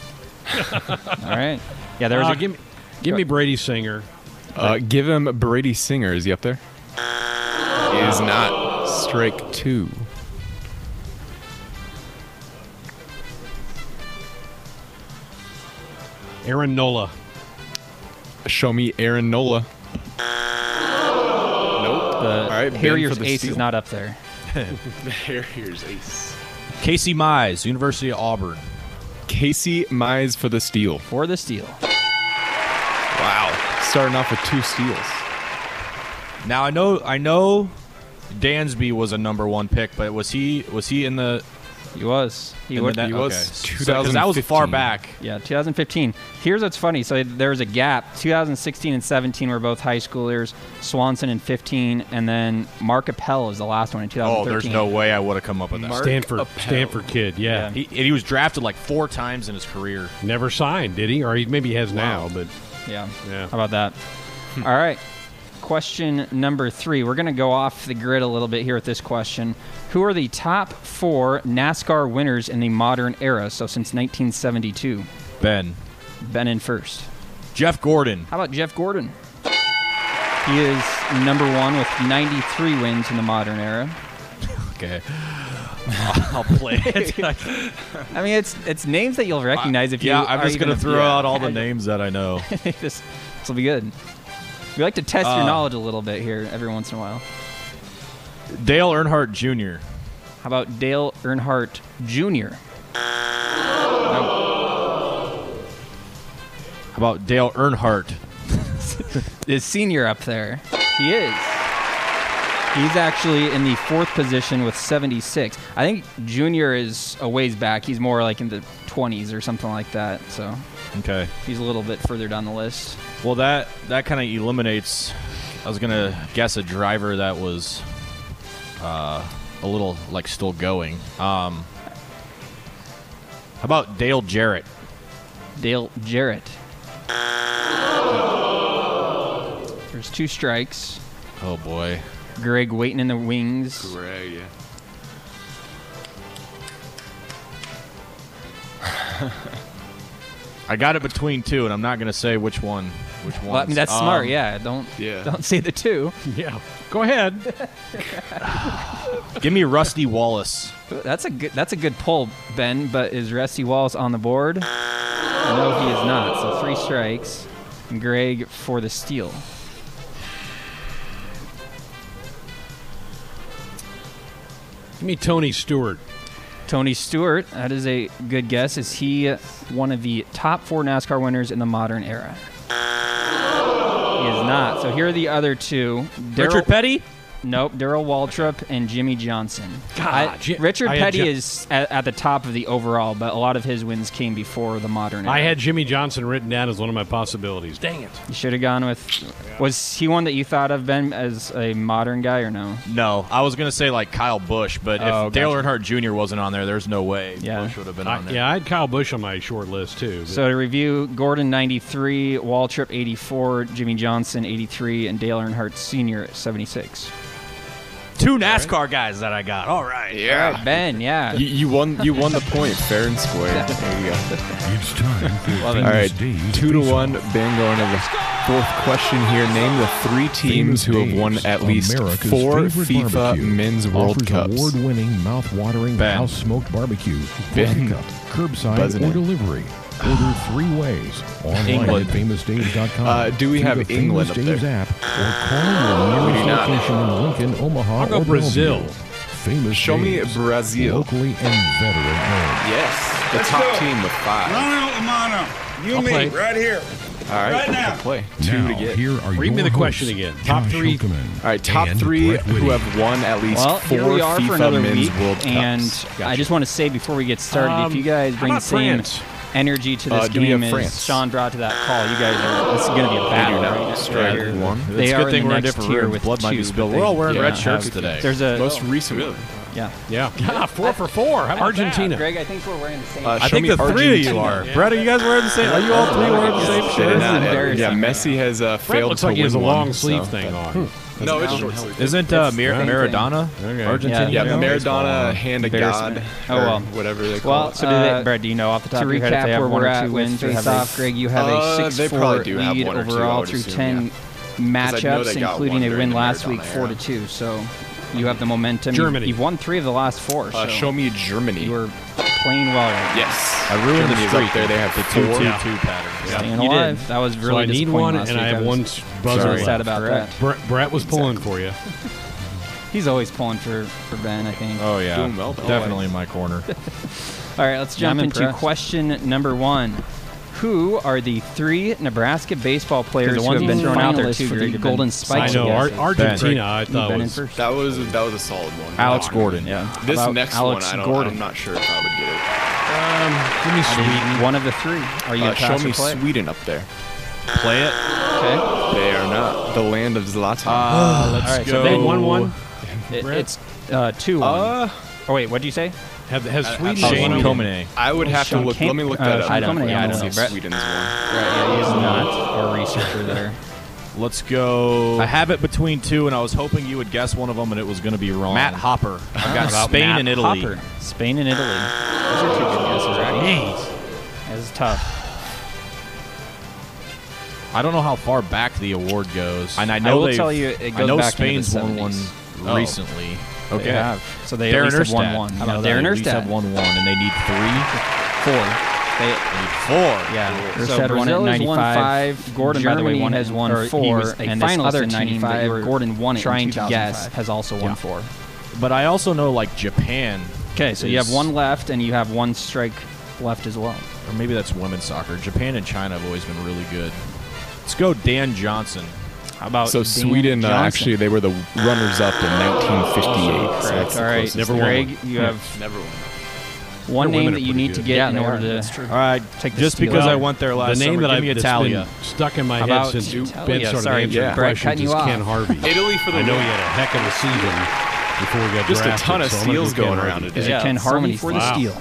All right. Yeah, there was uh, a, give me, give me Brady Singer. Uh, give him Brady Singer. Is he up there? He is not. Strike two. Aaron Nola. Show me Aaron Nola. Nope. the right, Ben Harriers for the ace steal. is not up there. Harriers ace. Casey Mize, University of Auburn. Casey Mize for the steal. For the steal. Wow. Starting off with two steals. Now I know I know Dansby was a number one pick, but was he was he in the He was. He in would. the he was okay. So- 'cause that was far back. Yeah, 2015. Here's what's funny. So there was a gap. 2016 and 17 were both high schoolers. Swanson in 15, and then Mark Appel is the last one in 2013. Oh, there's no way I would have come up with that. Mark Stanford, Appel. Stanford kid. Yeah. He, and he was drafted like four times in his career. Never signed, did he? Or he maybe he has now, but Yeah. Yeah. How about that? All right. Question number three. We're going to go off the grid a little bit here with this question. Who are the top four NASCAR winners in the modern era? So since 1972. Ben. Ben in first. Jeff Gordon. How about Jeff Gordon? He is number one with 93 wins in the modern era. Okay. I'll play it. I mean, it's it's names that you'll recognize if you. yeah, I'm are just even gonna throw yeah. out all the names that I know. this this will be good. We like to test your Uh, knowledge a little bit here every once in a while. Dale Earnhardt Jr. How about Dale Earnhardt Jr.? How about Dale Earnhardt? Is senior up there? He is. He's actually in the fourth position with 76. I think Junior is a ways back. He's more like in the 20s or something like that. So Okay. he's a little bit further down the list. Well, that that kind of eliminates. I was gonna guess a driver that was uh, a little like still going. Um, how about Dale Jarrett? Dale Jarrett. There's two strikes. Oh boy. Greg waiting in the wings. Greg, yeah. I got it between two, and I'm not going to say which one. Which one? Well, I mean, that's um, smart. Yeah. Don't. Yeah. Don't say the two. Yeah. Go ahead. Give me Rusty Wallace. That's a good. That's a good pull, Ben. But is Rusty Wallace on the board? No, he is not. So three strikes. Greg for the steal. Give me Tony Stewart. Tony Stewart, that is a good guess. Is he uh, one of the top four NASCAR winners in the modern era? He is not. So here are the other two. Darrell- Richard Petty? Nope, Darrell Waltrip and Jimmie Johnson. God, I, Richard I Petty is at, at, the top of the overall, but a lot of his wins came before the modern. Era. I had Jimmie Johnson written down as one of my possibilities. Dang it! You should have gone with. Yeah. Was he one that you thought of Ben as a modern guy or no? No, I was gonna say like Kyle Busch, but oh, if gotcha. Dale Earnhardt Jr. wasn't on there, there's no way yeah. Busch would have been I, on there. Yeah, I had Kyle Busch on my short list too. But. So to review: Gordon '93, Waltrip '84, Jimmie Johnson '83, and Dale Earnhardt Sr. '76. Two NASCAR guys that I got. All right. Yeah. Ben, yeah. You, you won. You won the point, fair and square. There you go. It's time for All right, two to one. Ben going to the fourth question here. Name the three teams who have won at least America's four FIFA barbecue Men's World Cups. Award-winning, mouth-watering, house-smoked barbecue, Ben. Cup, curbside Buzzing or in. delivery. Order three ways online England. at famousdaves.com. Uh, do we have the England famous Dave's app or call your nearest location in Lincoln, Omaha, or Brazil. Famous Show Dave's, me Brazil. Locally and veteran owned. Yes, the Let's top go. team with five. Ronald Amano, you I'll me, play. right here. All right, right now. play two now, to get. Here are Read me the hosts, question again. Top three. All right, top three who have won at least well, four here we are FIFA for another Men's week, World Cups. And gotcha. I just want to say before we get started, um, if you guys bring the same France? energy to this uh, game is France? Chandra to that call. You guys are is going to be a battle right Strike right one. They it's are good thing we're in different tier with Blood two, might be spilled. We're all wearing yeah, red shirts today. There's a most recent. Really? Yeah. Yeah. yeah four for four. How Argentina. Greg, I think we're wearing the same. Uh, I think the Argentina. three of you are. Yeah. Brett, are you guys wearing the same? Are you all three wearing the same shirt? Yeah, Messi has uh, failed looks to like he has a long sleeve thing on. Hmm. No, it's short sleeve. Isn't uh, Mir- Maradona okay. Argentina? Yeah, yeah Maradona, hand of God. Oh well, whatever they call well, it. So, uh, do Brad, do you know off the top to of your head if they have one or two wins face off? Greg, you have a uh, six-four lead overall through ten matchups, including a win last week, four to two. So you have the momentum. Germany. You've, you've won three of the last four. Uh, so show me Germany. You were playing well. Yes. I ruined Germany the streak. there. They have the two, two, yeah. two pattern. Yeah. Staying you alive. That was really. So I need one, and I have one buzzer. Sorry. Sad about Brett. that. Brett, was exactly. pulling for you. He's always pulling for, for Ben, I think. Oh, yeah. Well, Definitely always. in my corner. All right, let's jump into question number one who are the three Nebraska baseball players the ones who have been thrown out there too? For the Golden Spikes. I know Ar- Argentina. I thought was, that was that was a solid one. Alex wow. Gordon. Yeah. This About next Alex one, I don't, Gordon. I'm not sure if I would get it. Um, give me Sweden. One of the three. Are you uh, show me Sweden up there? Play it. Okay. They are not the land of Zlatan. Uh, let's right, go. So they one one. It, it's uh, two one. Uh, oh wait, what did you say? Have, has Sweden Shane Komine? I would have Sean to look. Camp, let me look uh, that uh, up. I don't, Komine, yeah, I don't know. Brett, Sweden's one. Right, he is not a researcher there. Let's go. I have it between two, and I was hoping you would guess one of them, and it was going to be wrong. Matt Hopper. I've got Spain Matt and Italy. Hopper. Spain and Italy. Those are two good guesses, right? That is tough. I don't know how far back the award goes, and I know I will tell you. It goes I know Spain's won one oh. recently. Okay. They have. So they Darin at least have one one. How about Darin They at least have one one, and they need three, four. They need four. Yeah. Cool. So Brazil won at 95. Won five. Gordon, Germany, by the way, one has won four. And this other team 95, that Gordon won it trying to guess has also won yeah. four. But I also know like Japan. Okay, so you have one left, and you have one strike left as well. Or maybe that's women's soccer. Japan and China have always been really good. Let's go, Dan Johnson. About so Dan Sweden? Uh, actually, they were the runners-up in ah, 1958. So that's All right, never Greg, won. you have never won. One name that you need good. to get yeah, in order to. That's true. All right, take just because I went their last the name summer, that I've stuck in my head since Italia? Ben started Sorry, answering Brett, questions is. Ken Harvey. Italy for the. I know he had a heck of a season before we got just drafted. Just a ton of so steals going around. Is it Ken Harvey for the steal?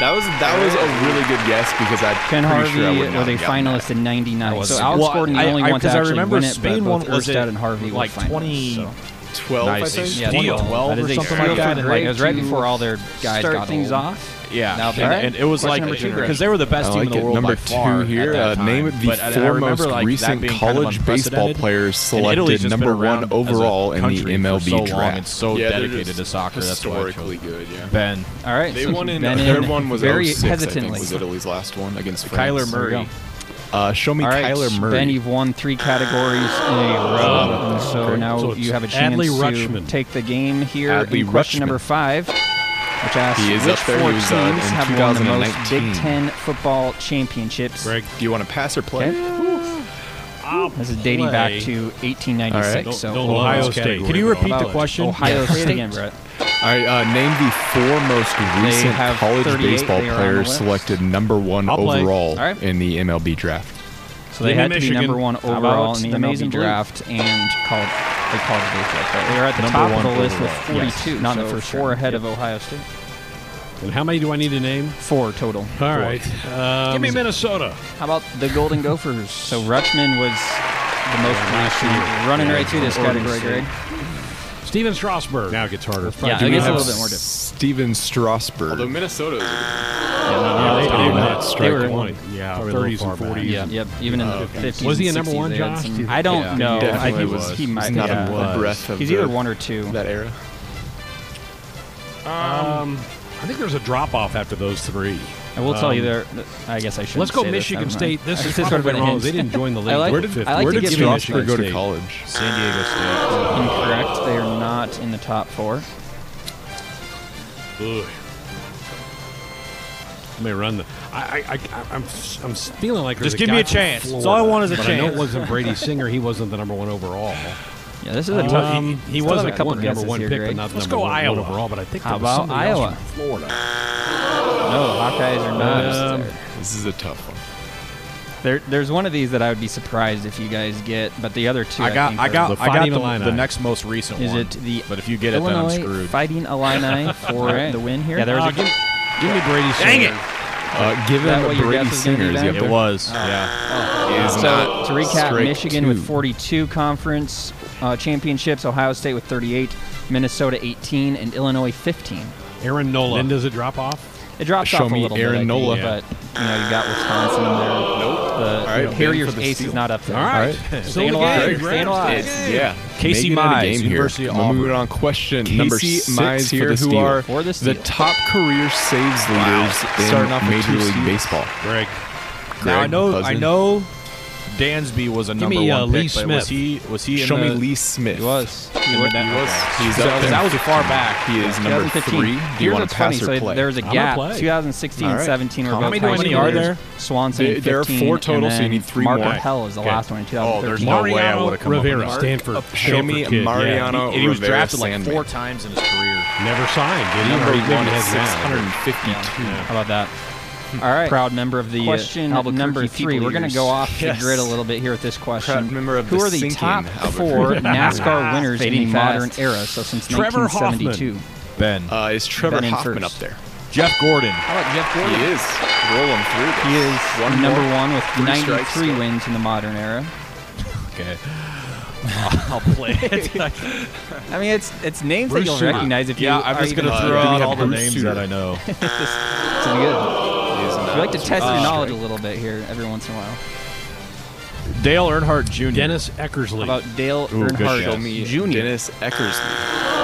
That was that was a really good guess because I'm Ken pretty Harvey sure I would not they have gotten finalists that. in '99? So Alex Well, Gordon the I- only I- one to 'cause I remember win it, Spain but won- both Erstad and Harvey like were finalists, 20 so. 12, I think. Yeah, 1 to Deal. 12 or something like that. like, it was right before all their guys start got things old. off. Yeah, now and, right. and it was Question like because they were the best like team in the world. Number by far two here, uh, name it the but most like, recent college kind of baseball players selected number one overall in the MLB so draft. so yeah, dedicated to soccer. That's historically good. Yeah, Ben. All right, they so won in. Ben their one was very 06, hesitantly. was Italy's last one against France. Kyler Murray. Uh, show me All right, Kyler Murray. Ben, you've won three categories in a row, so now you have a chance to take the game here in question number five which asks He is which up there. four He was, uh, teams have won the most Big Ten football championships. Greg, Do you want to pass or play? I'll This is dating play. back to 1896. All right. So Don't- don't Ohio Ohio State. State. Can you repeat the question? Ohio Yeah. State again, Brett. All right. Uh, name the four most recent have college baseball They are on the players selected number one I'll overall All right. in the MLB draft. So they Give had to Michigan. be number one overall in the the MLB Amazing Blue? draft and college, a college baseball player. They are at the Number top of the list with 42, Yes, not in the first four round. ahead Yep. of Ohio State. And how many do I need to name? Four total. All right. Um, Give me Minnesota. How about the Golden Gophers? So Rutschman was the most recent. Running right through this category, Greg. Stephen Strasburg. Now it gets harder. Yeah, Do it gets a little bit more difficult. Stephen Strasburg. Although Minnesota is Yeah, they, They they were were not strike they were- one. Yeah, probably a little 30s and far back. 40s. Yeah, yep. Even in the Oh, okay. 50s. Was he a number one, Josh? some- I don't Yeah, know. he I definitely think was. he He's might. not yeah. a, a breath of He's the- either one or two. that era. Um, I think there's a drop off after those three. I will tell you Um, there. I guess I should. Let's go Michigan State. This is probably wrong. They didn't join the league. I like, Where did, I like where did give Strasburg go to State. college? San Diego State. Incorrect. They are not in the top four. Ugh. Let me run the. I, I, I, I'm, I'm feeling like there's Just give me guy a chance. That's Florida, all I want is a but I know chance. it wasn't Brady Singer. He wasn't the number one overall. Yeah, this is a Um, tough. he, he still was have a couple number one here, pick, Greg. but not the Let's number go one Iowa. overall. But I think How there was about else Iowa? from Florida. No, Hawkeyes are not. Um. This is a tough one. There, there's one of these that I would be surprised if you guys get, but the other two, I got, think I got, The I got the, the next most recent Is one. it the But if you get it, then I'm screwed. Fighting Illini for the win here? Yeah, there was Uh, a, give, give me Brady Singer. Dang it! Uh, give that him what Brady guess is Singer. Is he Ben? up It there? was. Oh. Yeah. He is So to recap, strike Michigan two. with 42 conference uh, championships, Ohio State with 38, Minnesota 18, and Illinois 15. Aaron Nola. Then does it drop off? It drops Show off a little Aaron bit, I think, Nola. but you know you got Wisconsin in there. Nope. The All right, you know, Ben Harriers for the ace steal. is not up there. All right. right. Still Staying alive. Staying alive. Yeah. Casey making it a Mize, here. University of Auburn. moving on. Question Casey number six Mize here, who steal. For are the the top career saves leaders Starting in Major League. Baseball. Greg. Now I know, I know, Dansby was a Give number me, uh, one Lee pick, but Smith. was he? Was he in Show me the, Lee Smith. He was. He in He was. okay. He's So up there. that was far back. He is number three. Do you Here's want what's to pass funny. or So play? there was a I'm gap. 2016 right. 17 were How both many high How many are there? Swanson There- there are four total, so you need three Mark more. Appel is the Okay. last one in Oh, there's no way I would've come up with Rivera, that. Stanford. Show me Mariano He, he was drafted like four times in his career. Never signed. Number Or he maybe one has 652. How about that? All right. Proud member of the question Albuquerque number People three. We're going to go off Yes. the grid a little bit here with this question. Proud member of Who the are the top four NASCAR winners in the Fading modern era? So since Trevor 1972. Ben. Uh, is Trevor Ben in Hoffman first. up there? Jeff Gordon. How about Jeff Gordon? He is rolling through. This. He is One number more. one with Three strikes 93 still. wins in the modern era. Okay. I'll play it. I mean, it's it's names Bruce that you'll Sutter. recognize if you yeah, I'm just gonna Uh, throw out all the Bruce names Sutter? that I know. It's good. He is You not. like to test your knowledge a little bit here every once in a while. Dale Earnhardt Jr. Dennis Eckersley. How about Dale Ooh, Earnhardt. Show me Jr. Dennis Eckersley.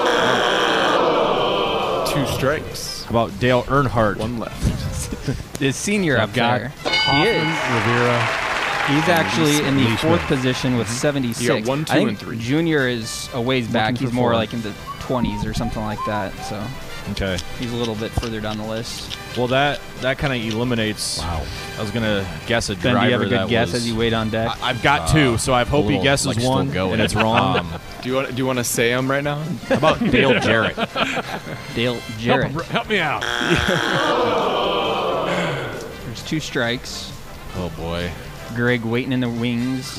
Two strikes. How about Dale Earnhardt? One left. Is senior I've up got there. He is. Rivera. He's actually in the fourth Smith. position with mm-hmm. 76. You got one, two, I think and three. Junior is a ways back. Looking He's more four. like in the 20s or something like that. So Okay. he's a little bit further down the list. Well, that that kind of eliminates. Wow. I was gonna guess a Ben, driver do you have a good guess was, as you wait on deck? I, I've got two, so I hope he guesses like, one and it's wrong. Um, Do you want? Do you want to say them right now? How about Dale Jarrett? Dale Jarrett. help me out. There's two strikes. oh boy. Greg waiting in the wings.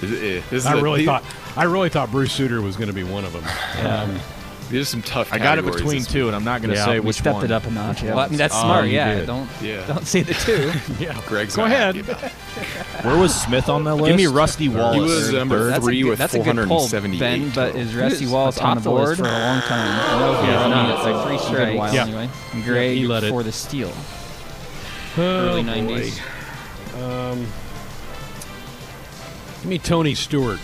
This is- this is I a- really these- thought I really thought Bruce Sutter was going to be one of them. Um, These are some tough. I got it between this two, and I'm not gonna Yeah, say We which stepped one. Stepped it up a notch. Yeah. Well, I mean, that's Oh, smart. you Yeah. did. Don't. Yeah. don't say the two. yeah. Greg's Go ahead. happy about it. Where was Smith on that list? Give me Rusty Wallace. He was number That's a three good- with that's a good pull, Ben, but total. is Rusty is Wallace on the the board for a long time. No, he's Yeah. not. It's like three A good strikes. while Yeah. anyway. Greg he let it. for the steal. Oh, Early 90s. Um, give me Tony Stewart.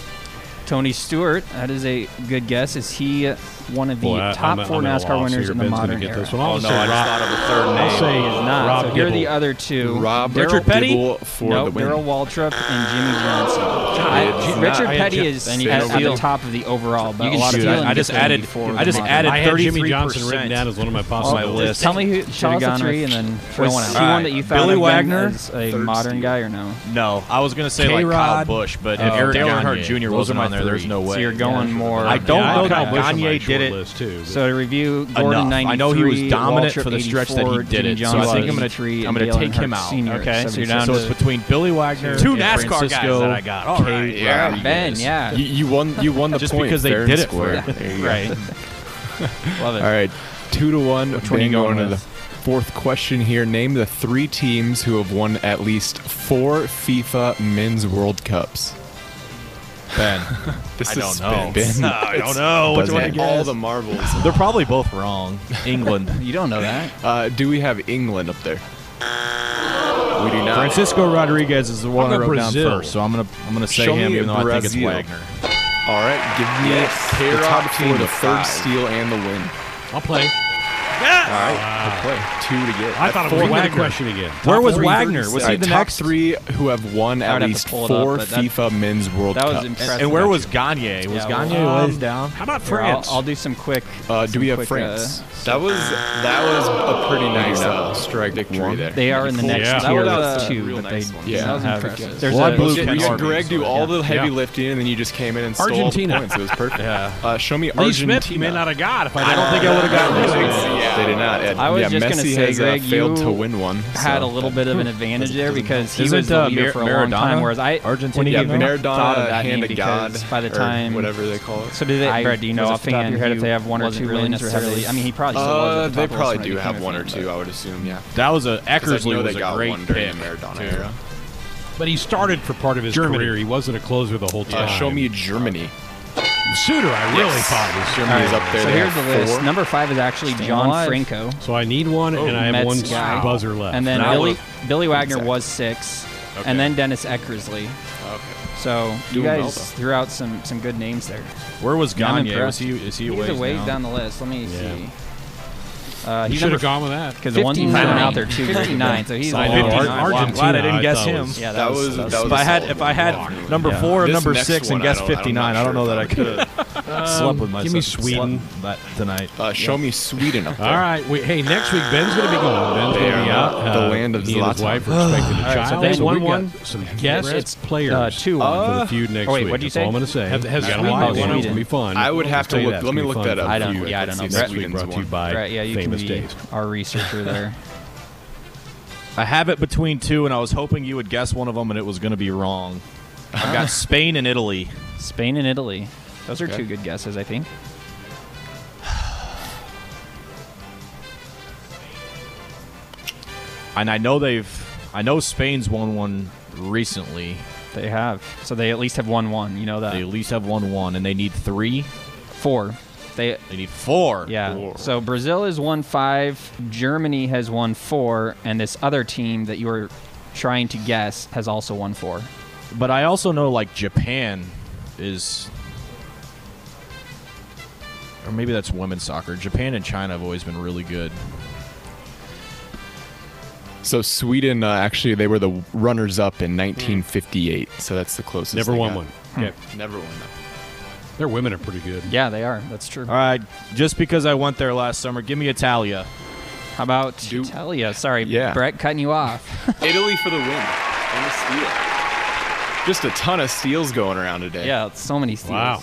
Tony Stewart. That is a good guess. Is he uh, one of the Boy, top I'm- four I'm NASCAR loss winners here. in the Ben's modern get era? this one. Oh, no, say I just thought of a third name. I'll say He is not. Rob so here are the other two: Rob Richard Petty for nope, the win. Darrell Waltrip and Jimmie Johnson. I, Richard Petty is at, at, the top of the overall, but a lot of. I just added. I just added thirty three Johnson written down as one of my possible well, list. Tell me who should have three, and then for one else. Right. one that you found Billy Wagner is a modern guy or no? No, I was gonna say like Kyle Busch, but oh, if Aaron Earnhardt Jr. wasn't on there, there's no way. So you're going more. I don't know that Gagne did it. So to review Gordon, I know he was dominant for the stretch that he did it. So I think I'm gonna I'm gonna take him out. Okay, so you're down. So it's between Billy Wagner, two NASCAR guys that I got. Yeah. Ben, yeah. You, you won. You won the Just point. because they fair did it for you. Right. Love it. All right, two to one. Which one are going to the fourth question here. Name the three teams who have won at least four FIFA Men's World Cups. Ben. This I don't know. Ben. No, I don't know. Which one? All the marbles. They're probably both wrong. England. you don't know that. Uh, do we have England up there? Uh, we do not. Francisco Rodriguez is the one I wrote Brazil. down first, so I'm gonna I'm gonna say Show him, even though Brazil. I think it's Wagner. All right, give me yes, the top team, the five. third steal, and the win. I'll play. Yes. All right. Wow. Two to get. I thought it was Wagner. question again. Top Where was Wagner? Was he the top next? three who have won at least four up, FIFA that, Men's World Cups? That was impressive. And where was Gagne? Was yeah, Gagne well, um, down? How about France? I'll, I'll, do some quick. Uh, do some we have quick, France? Uh, that was that was a pretty nice uh, strike victory one. there. They are in the next yeah. tier with two, but they yeah. that was impressive. There's a blue Greg do all the heavy lifting, and then you just came in and stole points. It was perfect. Uh, show me Argentina. Lee Smith may not have got if I don't think I would have gotten. Yeah. They did not. I was yeah, just Messi say, has uh, Greg, uh, failed to win one. Had a little bit of an advantage there because he was the uh, leader for a Maradona? long time, whereas I Argentina yeah, Maradona thought of that hand name because by the time whatever they call it. So do they? I, do you know off the top of your head if they have one or two really necessarily? I mean, he probably still uh, was. They probably do have one or two. I would assume. Yeah. That was a Eckersley was a great pick. Maradona But he started for part of his career. He wasn't a closer the whole time. show me Germany. Sutter, I really yes. thought was somebody right. up there. So here's the list. Four. Number five is actually Staying John alive. Franco. So I need one, oh, and I have Mets one guy. buzzer left. And then now Billy look. Billy Wagner exactly. was six, okay. and then Dennis Eckersley. Okay. So you guys well, threw out some some good names there. Where was Gagne? Is he is he away? He's away down the list. Let me yeah. see. Uh, he should have gone with that because the ones he out there two fifty nine. So he's like, I'm glad I didn't guess him. Yeah, that, was, that was. If I had if I had number four and number six and guessed fifty nine, I don't know that I could have um, slept with myself. Give me Sweden tonight. Uh, show me Sweden. All right. Hey, next week Ben's going to be going. Oh, Ben's going to be out. The uh, land of Zlatan. Wife respecting a child. So they won one. Some guess its players. Uh, two one for the feud oh, next week. Wait, what do you say? I'm going to say. Has Sweden? It's going to be fun. I would have to look. Let me look that up. I don't. Yeah, I don't know. Sweden's brought to you by. Yeah, you Envy, days. our researcher there. I have it between two, and I was hoping you would guess one of them, and it was going to be wrong. I've got Spain and Italy. Spain and Italy. Those okay. are two good guesses, I think. And I know they've. I know Spain's won one recently. They have. So they at least have won one. You know that. They at least have won one, and they need three, four. They They need four. yeah. Four. So Brazil has won five, Germany has won four, and this other team that you were trying to guess has also won four. But I also know like Japan is, or maybe that's women's soccer. Japan and China have always been really good. So Sweden uh, actually they were the runners up in 1958. So that's the closest. Never they won got. one. Okay. Never won. Their women are pretty good. Yeah, they are. That's true. All right, just because I went there last summer, give me Italia. How about Do- Italia? Sorry, Yeah. Brett, cutting you off. Italy for the win. And steal. Just a ton of steals going around today. yeah, so many steals. Wow.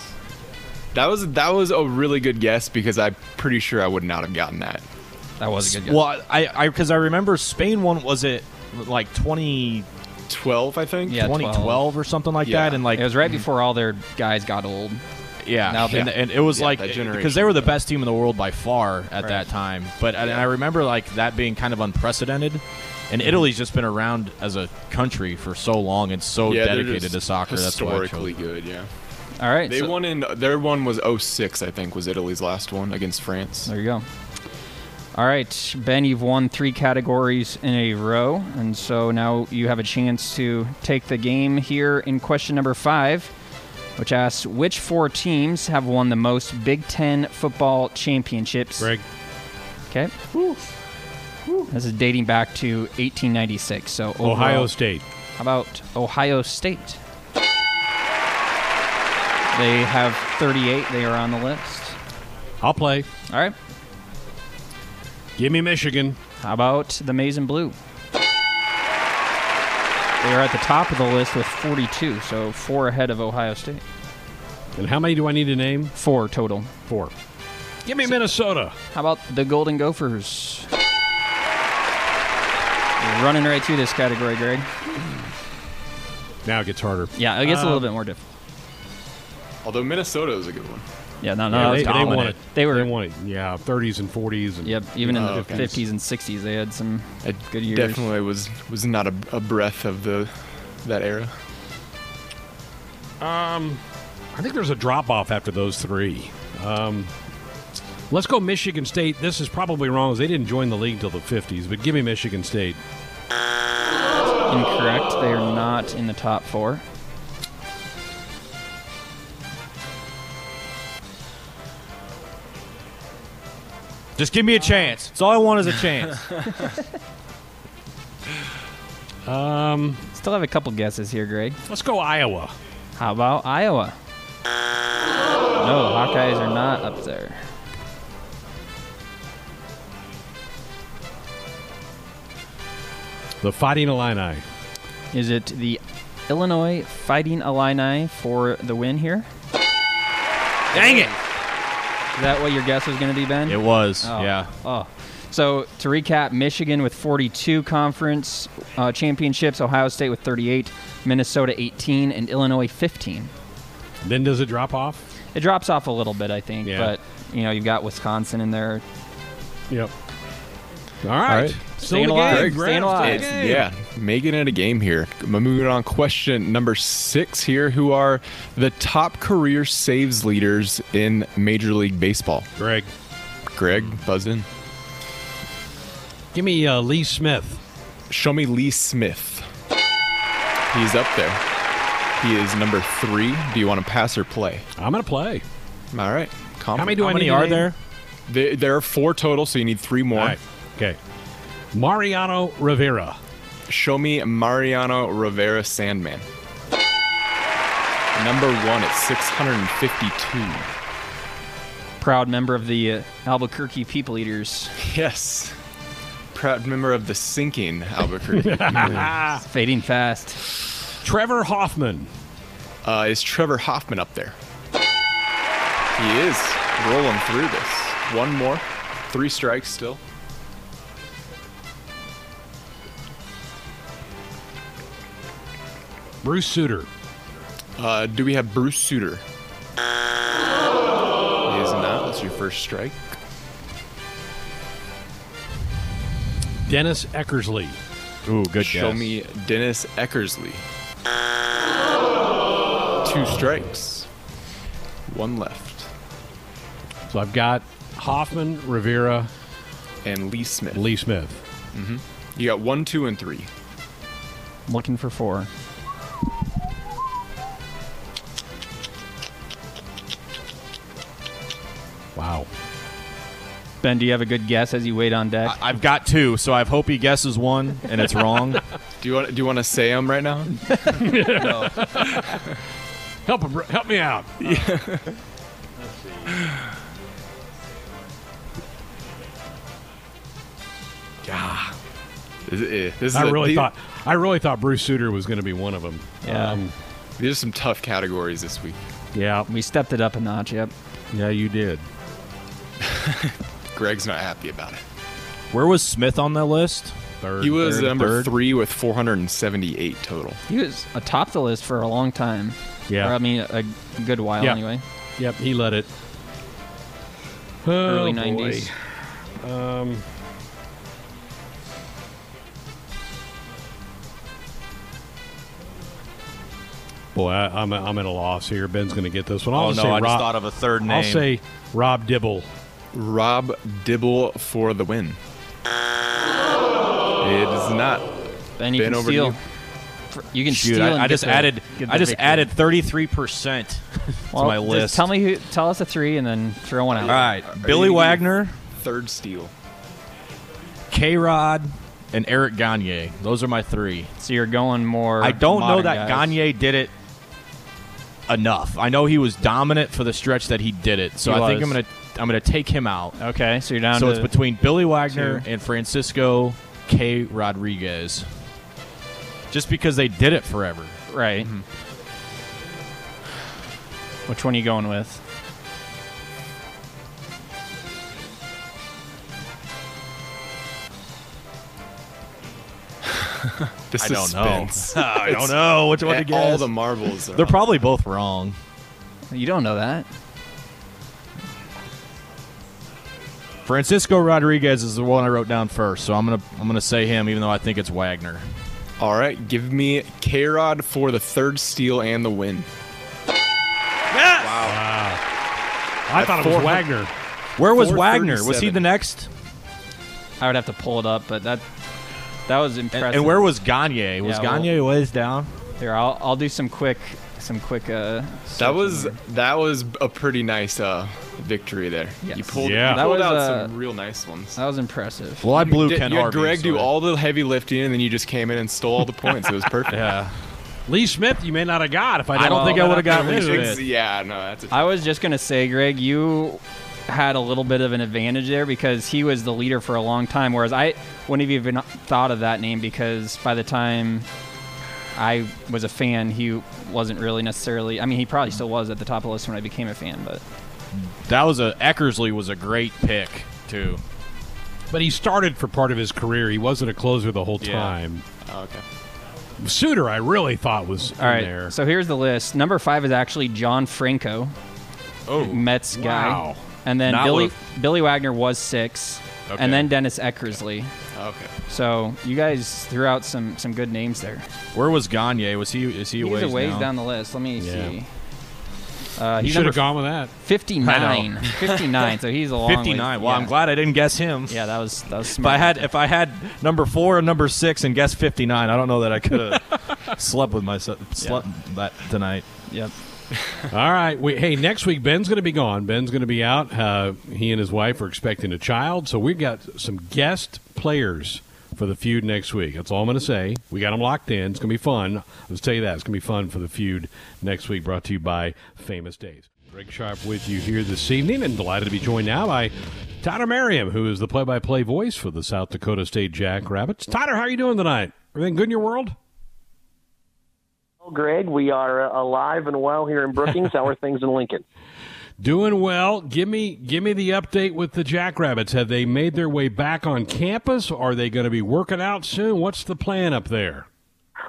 That was that was a really good guess because I'm pretty sure I would not have gotten that. That was a good guess. Well, I I because I remember Spain one was it like 20 12, I think. Yeah, 2012 or something like Yeah. that. And like, It was right mm. before all their guys got old. Yeah, Now- and, Yeah. and it was Yeah, like because they were the best team in the world by far at that time. But and I remember like that being kind of unprecedented. And mm-hmm. Italy's just been around as a country for so long and so yeah, dedicated to soccer. That's why Historically good, yeah. All right. They so- won in their one was 06, I think, was Italy's last one against France. There you go. All right, Ben, you've won three categories in a row, and so now you have a chance to take the game here in question number five. which asks which four teams have won the most Big Ten football championships. Greg. Okay. This is dating back to 1896. So Ohio State. How about Ohio State? They have 38. They are on the list. I'll play. All right. Give me Michigan. How about the Maize and Blue? They are at the top of the list with 42, so four ahead of Ohio State. And how many do I need to name? Four total. Four. Give me Minnesota. How about the Golden Gophers? You're running right through this category, Greg. Now it gets harder. Yeah, it gets a uh, little bit more difficult. Although Minnesota is a good one. Yeah, no, no, Yeah, they, they dominant. won it. They were, They won it. Yeah, 30s and 40s. And yep, even in the okay. 50s and 60s, they had some I good years. definitely was was not a, a breath of the that era. Um, I think there's a drop off after those three. Um, let's go Michigan State. This is probably wrong. as They didn't join the league till the 50s, but give me Michigan State. Incorrect. They are not in the top four. Just give me a chance. That's all I want is a chance. Um, Still have a couple guesses here, Greg. let's go Iowa. How about Iowa? No, Hawkeyes are not up there. The Fighting Illini. Is it the Illinois Fighting Illini for the win here? Dang it! Is that what your guess was going to be, Ben? It was. Oh. Yeah. Oh. So to recap, Michigan with 42 conference uh, championships, Ohio State with 38, Minnesota 18, and Illinois 15. Then does it drop off? It drops off a little bit, I think, Yeah. but you know you've got Wisconsin in there. Yep. All right. right. Still Staying in the alive. game. Staying alive. still in the game. Yeah, making it a game here. Moving on, question number six here. Who are the top career saves leaders in Major League Baseball? Greg, Greg, buzzed in. give me uh, Lee Smith. Show me Lee Smith. He's up there. He is number three. Do you want to pass or play? I'm going to play. All right. How many do How I many need are there? There, there are four total, so you need three more. All right. Okay. Mariano Rivera. Show me Mariano Rivera Sandman. Number one at 652. Proud member of the uh, Albuquerque People Eaters. Yes. Proud member of the sinking Albuquerque. Fading fast. Trevor Hoffman. uh, is Trevor Hoffman up there? He is rolling through this. One more. Three strikes still. Bruce Sutter. Uh, do we have Bruce Sutter? He is not. That's your first strike. Dennis Eckersley. Ooh, good Show guess. me Dennis Eckersley. Two strikes. One left. So I've got Hoffman, Rivera, And Lee Smith. Lee Smith. Mm-hmm. You got one, two, and three. I'm Looking for four. Ben, do you have a good guess as you wait on deck? I- I've got two, so I hope he guesses one and it's wrong. Do you want? Do you want to say them right now? Help him, help me out. Yeah. This, this is I a- really these- thought I really thought Bruce Sutter was going to be one of them. Yeah. Um, these are some tough categories this week. yeah. we stepped it up a notch. Yep. Yeah, you did. Greg's not happy about it. Where was Smith on that list? Third. He was third, number third. three with 478 total. He was atop the list for a long time. Yeah. Or, I mean, a good while Yeah. anyway. Yep, he led it. Early Oh, boy. 90s. Um, boy, I, I'm, I'm at a loss here. Ben's going to get this one. I'll Oh no, say I just thought of a third name. I'll say Rob Dibble. Rob Dibble for the win. It is not. Ben, you Ben, can over steal. you. You can Shoot, steal. and I, I just the- added. I just victory. added thirty three percent to Well, my just list. Tell me who. Tell us a three, and then throw one out. All right, Are Billy Wagner, Third steal. K Rod, and Eric Gagne. Those are my three. So you're going more. I don't know that guys. Gagne did it enough. I know he was dominant for the stretch that he did it. So He I think. I'm gonna I'm gonna take him out. Okay, so you're down so to it's between Billy Wagner two. and Francisco K. Rodriguez. Just because they did it forever. right. Mm-hmm. Which one are you going with? I don't know. I don't know which one to All the marbles. Are They're on. probably both wrong. You don't know that. Francisco Rodriguez is the one I wrote down first, so I'm gonna I'm gonna say him, even though I think it's Wagner. All right, give me K Rod for the third steal and the win. Yes! Wow. I thought it was Wagner. Where was Wagner? Was he the next? I would have to pull it up, but that that was impressive. and where was Gagne? Was Yeah, well- Gagne ways down? Here, I'll I'll do some quick some quick. Uh, That was that was a pretty nice uh, victory there. Yes. You pulled, Yeah. you That pulled was, out uh, some real nice ones. that was impressive. Well, I blew Did- Ken you had Harvey. Greg do all the heavy lifting, and then you just came in and stole all the points. It was perfect. Yeah. Lee Smith, you may not have got if I. I didn't don't think I would've got after Lee. Smith. Yeah, no, that's a I was just gonna say, Greg, you had a little bit of an advantage there because he was the leader for a long time, whereas I wouldn't have even thought of that name because by the time I was a fan, he wasn't really necessarily. I mean, he probably still was at the top of the list when I became a fan, but That was a Eckersley was a great pick too. But he started for part of his career. He wasn't a closer the whole Yeah. time. oh, okay. Sutter, I really thought was all right. in there. So here's the list. Number five is actually John Franco, Oh, Mets guy, Wow. and then Not Billy with- Billy Wagner was six, Okay. and then Dennis Eckersley. Okay. So you guys threw out some some good names there. where was Gagne? Was he? Is he a ways a ways down? down the list. Let me Yeah. see. Uh, You should have gone with that. 59. 59. So he's a long Fifty nine. ways- Well, yeah. I'm glad I didn't guess him. Yeah, that was that was If. I had if I had number four and number six and guessed fifty nine, I don't know that I could have slept with myself slept that tonight. Yep. All right. We, hey, next week Ben's going to be gone. Ben's going to be out. Uh, he and his wife are expecting a child, so we've got some guest players for the feud next week. That's all I'm going to say. We got them locked in. It's going to be fun. Let's tell you that it's going to be fun for the feud next week. Brought to you by Famous Dave's. Greg Sharpe with you here this evening, and delighted to be joined now by Tyler Merriam, who is the play-by-play voice for the South Dakota State Jackrabbits. Tyler, how are you doing tonight? Everything good in your world? Well, Greg, we are uh, alive and well here in Brookings. How are things in Lincoln? Doing well. Give me give me the update with the Jackrabbits. Have they made their way back on campus? Are they going to be working out soon? What's the plan up there?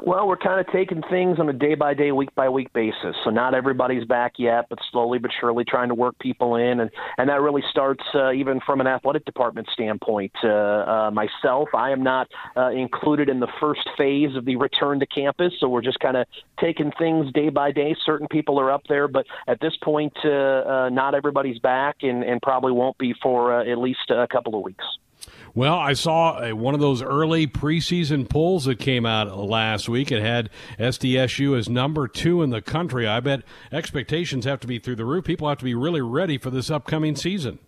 Well, we're kind of taking things on a day by day, week by week basis. So not everybody's back yet, but slowly but surely trying to work people in, and and that really starts uh, even from an athletic department standpoint. Uh, uh, myself, I am not uh, included in the first phase of the return to campus, so we're just kind of taking things day by day. Certain people are up there, but at this point, uh, uh, not everybody's back, and and probably won't be for at least a couple of weeks. Well, I saw uh, one of those early preseason polls that came out last week. It had SDSU as number two in the country. I bet expectations have to be through the roof. People have to be really ready for this upcoming season.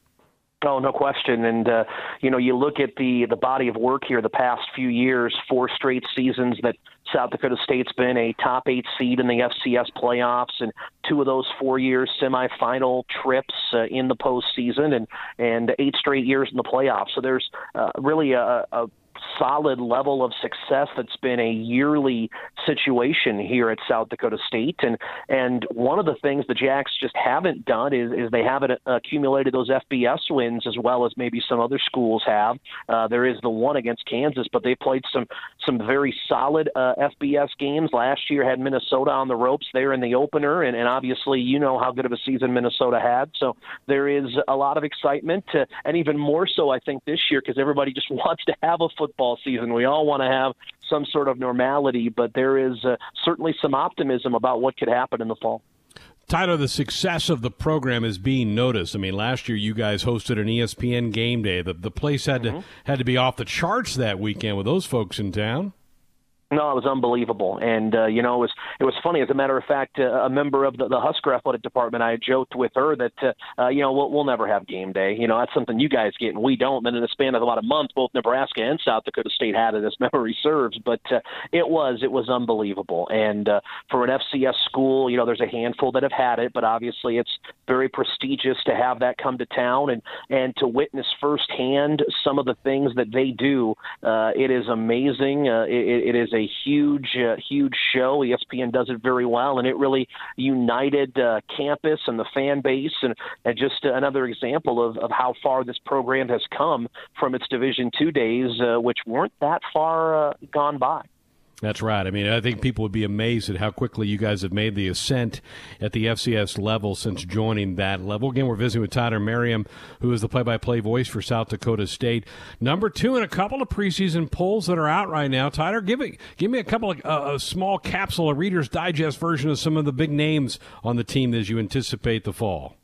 Oh, no question. And uh, you know, you look at the the body of work here the past few years, four straight seasons that South Dakota State's been a top eight seed in the FCS playoffs, and two of those four years semifinal trips uh, in the postseason, and and eight straight years in the playoffs. So there's uh, really a, a solid level of success that's been a yearly situation here at South Dakota State and and one of the things the Jacks just haven't done is is they haven't accumulated those FBS wins as well as maybe some other schools have. Uh, there is the one against Kansas, but they played some some very solid uh, FBS games last year. Had Minnesota on the ropes there in the opener, and, and obviously you know how good of a season Minnesota had. So there is a lot of excitement, uh, and even more so I think this year because everybody just wants to have a football season. We all want to have some sort of normality, but there is uh, certainly some optimism about what could happen in the fall. Tyler, the success of the program is being noticed. I mean, last year you guys hosted an ESPN game day. The the place had Mm-hmm. to had to be off the charts that weekend with those folks in town. No, it was unbelievable, and uh, you know it was it was funny. As a matter of fact, uh, a member of the, the Husker athletic department, I joked with her that uh, uh, you know we'll, we'll never have game day. You know that's something you guys get and we don't. And in the span of about a month, both Nebraska and South Dakota State had it, as memory serves. But uh, it was it was unbelievable, and uh, for an FCS school, you know there's a handful that have had it, but obviously it's very prestigious to have that come to town and and to witness firsthand some of the things that they do. Uh, it is amazing. Uh, it, it is a huge, uh, huge show. ESPN does it very well, and it really united uh, campus and the fan base, and, and just another example of, of how far this program has come from its Division two days, uh, which weren't that far uh, gone by. That's right. I mean, I think people would be amazed at how quickly you guys have made the ascent at the FCS level since joining that level. Again, we're visiting with Tyler Merriam, who is the play-by-play voice for South Dakota State. Number two in a couple of preseason polls that are out right now. Tyler, give me give me a couple of uh, a small capsule, a Reader's Digest version of some of the big names on the team as you anticipate the fall.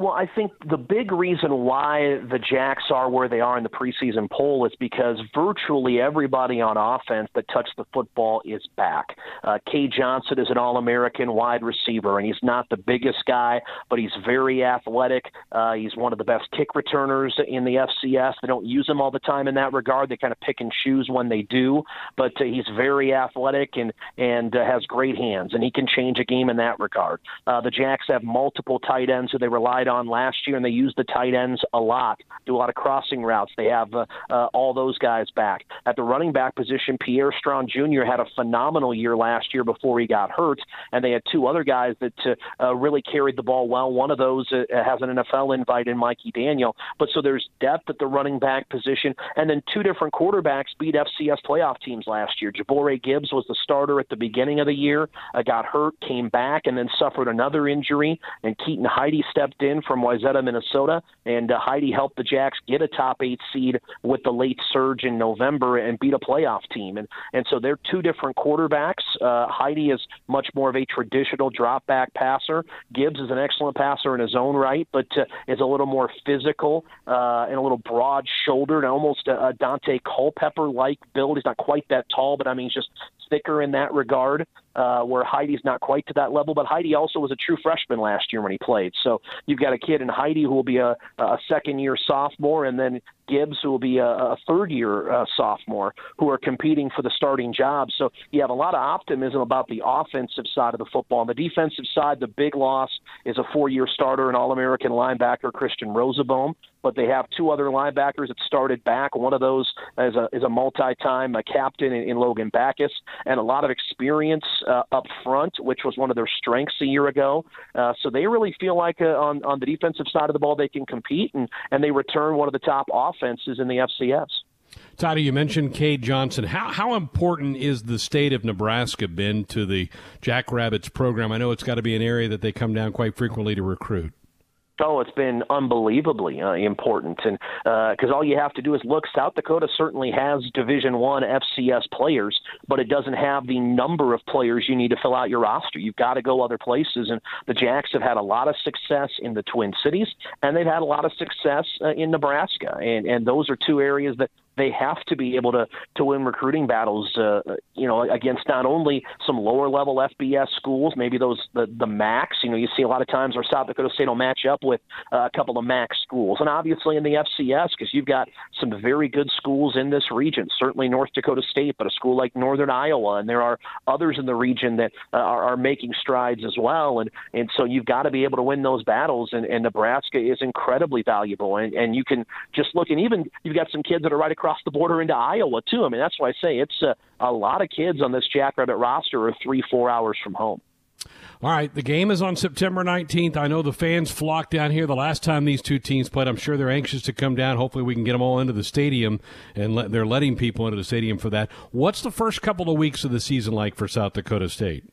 Well, I think the big reason why the Jacks are where they are in the preseason poll is because virtually everybody on offense that touched the football is back. Uh, Cade Johnson is an All American wide receiver, and he's not the biggest guy, but he's very athletic. Uh, he's one of the best kick returners in the FCS. They don't use him all the time in that regard. They kind of pick and choose when they do, but uh, he's very athletic and, and uh, has great hands, and he can change a game in that regard. Uh, the Jacks have multiple tight ends who they relied on last year, and they use the tight ends a lot, do a lot of crossing routes. They have uh, uh, all those guys back. At the running back position, Pierre Strong Jr. had a phenomenal year last year before he got hurt, and they had two other guys that uh, uh, really carried the ball well. One of those uh, has an NFL invite in Mikey Daniel. But so there's depth at the running back position, and then two different quarterbacks beat FCS playoff teams last year. J'Bore Gibbs was the starter at the beginning of the year, uh, got hurt, came back, and then suffered another injury, and Keaton Heide stepped in from Wayzata, Minnesota, and uh, Heide helped the Jacks get a top eight seed with the late surge in November and beat a playoff team. And and so they're two different quarterbacks. Uh, Heide is much more of a traditional drop back passer. Gibbs is an excellent passer in his own right, but uh, is a little more physical uh, and a little broad shouldered, almost a, a Daunte Culpepper like build. He's not quite that tall, but I mean, he's just thicker in that regard uh, where Heide's not quite to that level, but Heide also was a true freshman last year when he played. So you've got a kid in Heide who will be a, a second year sophomore, and then Gibbs, who will be a, a third year uh, sophomore, who are competing for the starting job. So you have a lot of optimism about the offensive side of the football. On the defensive side, the big loss is a four year starter and All American linebacker, Christian Rozeboom but they have two other linebackers that started back. One of those is a is a multi-time captain in, in Logan Backus, and a lot of experience uh, up front, which was one of their strengths a year ago. Uh, so they really feel like uh, on on the defensive side of the ball they can compete, and and they return one of the top offenses in the FCS. Toddy, you mentioned Cade Johnson. How how important is the state of Nebraska been to the Jackrabbits program? I know it's got to be an area that they come down quite frequently to recruit. Oh, it's been unbelievably uh, important, and because uh, all you have to do is look. South Dakota certainly has Division One FCS players, but it doesn't have the number of players you need to fill out your roster. You've got to go other places, and the Jacks have had a lot of success in the Twin Cities, and they've had a lot of success uh, in Nebraska, and and those are two areas that they have to be able to to win recruiting battles. Uh, you know, against not only some lower level FBS schools, maybe those the the MACs. You know, you see a lot of times where South Dakota State will match up with uh, a couple of MAC schools, and obviously in the FCS because you've got some very good schools in this region. Certainly North Dakota State, but a school like Northern Iowa, and there are others in the region that uh, are, are making strides as well. And and so you've got to be able to win those battles. And, and Nebraska is incredibly valuable. And and you can just look, and even you've got some kids that are right across across the border into Iowa too. I mean, that's why I say it's a, a lot of kids on this Jackrabbit roster are three, four hours from home. All right, the game is on September 19th. I know the fans flocked down here the last time these two teams played. I'm sure they're anxious to come down. Hopefully, we can get them all into the stadium, and let, they're letting people into the stadium for that. What's the first couple of weeks of the season like for South Dakota State?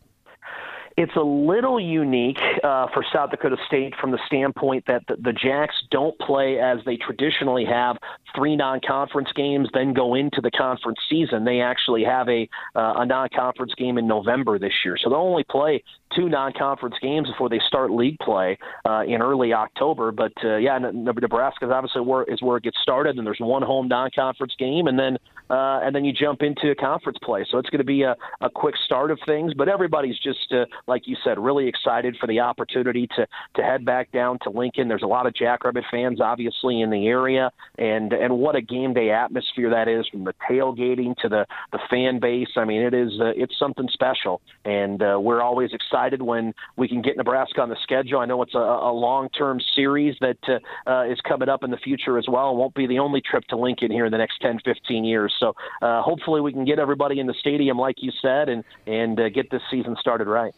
It's a little unique uh, for South Dakota State from the standpoint that the, the Jacks don't play as they traditionally have three non-conference games, then go into the conference season. They actually have a uh, a non-conference game in November this year, so they'll only play two non-conference games before they start league play uh, in early October. But uh, yeah, Nebraska is obviously where is where it gets started, and there's one home non-conference game, and then uh, and then you jump into conference play. So it's going to be a, a quick start of things. But everybody's just uh, like you said, really excited for the opportunity to to head back down to Lincoln. There's a lot of Jackrabbit fans, obviously, in the area, and and what a game day atmosphere that is from the tailgating to the the fan base. I mean, it is uh, it's something special, and uh, we're always excited when we can get Nebraska on the schedule. I know it's a, a long term series that uh, uh, is coming up in the future as well. It won't be the only trip to Lincoln here in the next 10, 15 years. So uh, hopefully we can get everybody in the stadium, like you said, and and uh, get this season started right.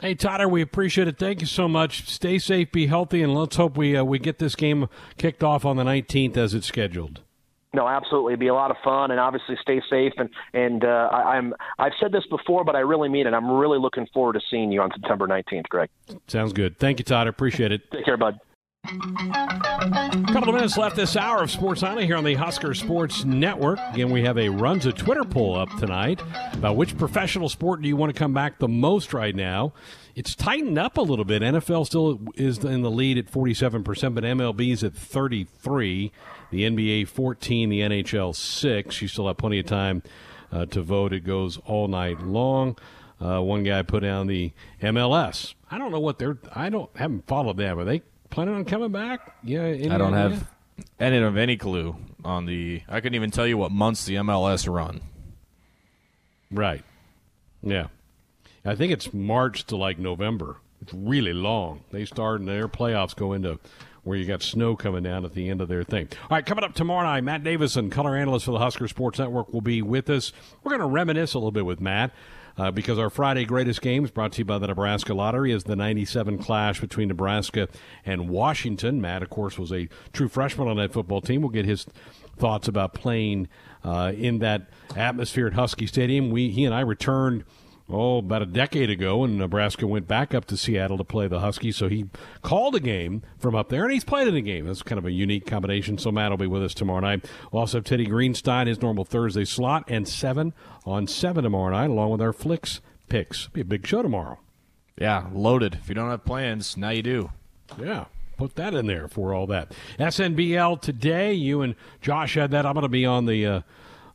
Hey Tyler, we appreciate it. Thank you so much. Stay safe, be healthy, and let's hope we uh, we get this game kicked off on the 19th as it's scheduled. No, absolutely, It'd be a lot of fun, and obviously stay safe. And and uh, I, I'm I've said this before, but I really mean it. I'm really looking forward to seeing you on September 19th, Greg. Sounds good. Thank you, Tyler. Appreciate it. Take care, bud. A couple of minutes left this hour of Sports Nightly here on the Husker Sports Network. Again, we have a Runs a Twitter poll up tonight about which professional sport do you want to come back the most right now. It's tightened up a little bit. NFL still is in the lead at 47%, but MLB is at 33, the NBA 14, the NHL 6. You still have plenty of time uh, to vote. It goes all night long. Uh, one guy put down the MLS. I don't know what they're. I don't haven't followed them. Are they planning on coming back? Yeah, I don't idea? have any of any clue on the. I couldn't even tell you what months the MLS run. Right. Yeah. I think it's March to like November. It's really long. They start and their playoffs go into where you got snow coming down at the end of their thing. All right, coming up tomorrow night, Matt Davison, color analyst for the Husker Sports Network, will be with us. We're going to reminisce a little bit with Matt. Uh, because our Friday greatest games brought to you by the Nebraska Lottery is the 97 clash between Nebraska and Washington. Matt, of course, was a true freshman on that football team. We'll get his thoughts about playing uh, in that atmosphere at Husky Stadium. We, he and I returned – oh, about a decade ago, and Nebraska went back up to Seattle to play the Huskies. So he called a game from up there, and he's played in a game. That's kind of a unique combination. So Matt will be with us tomorrow night. We'll also have Teddy Greenstein, his normal Thursday slot, and 7 on 7 tomorrow night, along with our Flicks picks. Be a big show tomorrow. Yeah, loaded. If you don't have plans, now you do. Yeah put that in there for all that. SNBL today. You and Josh had that. I'm going to be on the uh,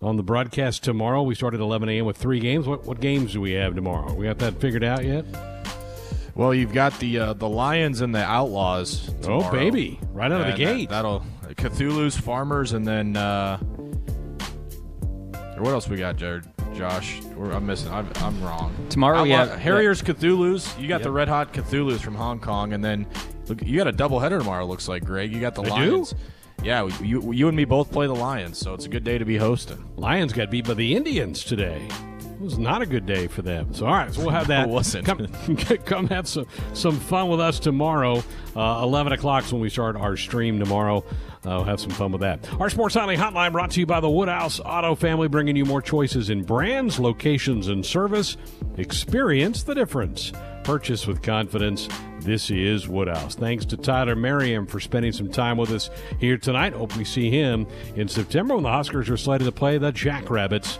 on the broadcast tomorrow. We start at 11 a.m. with three games. What, what games do we have tomorrow? We got that figured out yet? Well, you've got the uh, the Lions and the Outlaws. Oh, tomorrow. Oh, baby! Right out of the gate. That, will Cthulhu's Farmers, and then uh, what else we got, Jared? Josh, I'm missing. I'm, I'm wrong. Tomorrow we have Harriers, yeah. Cthulhu's. You got yep. the Red Hot Cthulhu's from Hong Kong, and then look, you got a double header tomorrow. Looks like Greg. You got the I Lions. Do? Yeah, you, you and me both play the Lions, so it's a good day to be hosting. Lions got beat by the Indians today. It was not a good day for them. So, all right, so we'll have that. it wasn't. Come, come have some, some fun with us tomorrow. Uh, 11 o'clock is when we start our stream tomorrow. We'll have some fun with that. Our Sports Nightly Hotline brought to you by the Woodhouse Auto Family, bringing you more choices in brands, locations, and service. Experience the difference. Purchase with confidence. This is Woodhouse. Thanks to Tyler Merriam for spending some time with us here tonight. Hope we see him in September when the Huskers are slated to play the Jackrabbits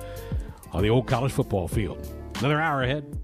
on the old college football field. Another hour ahead.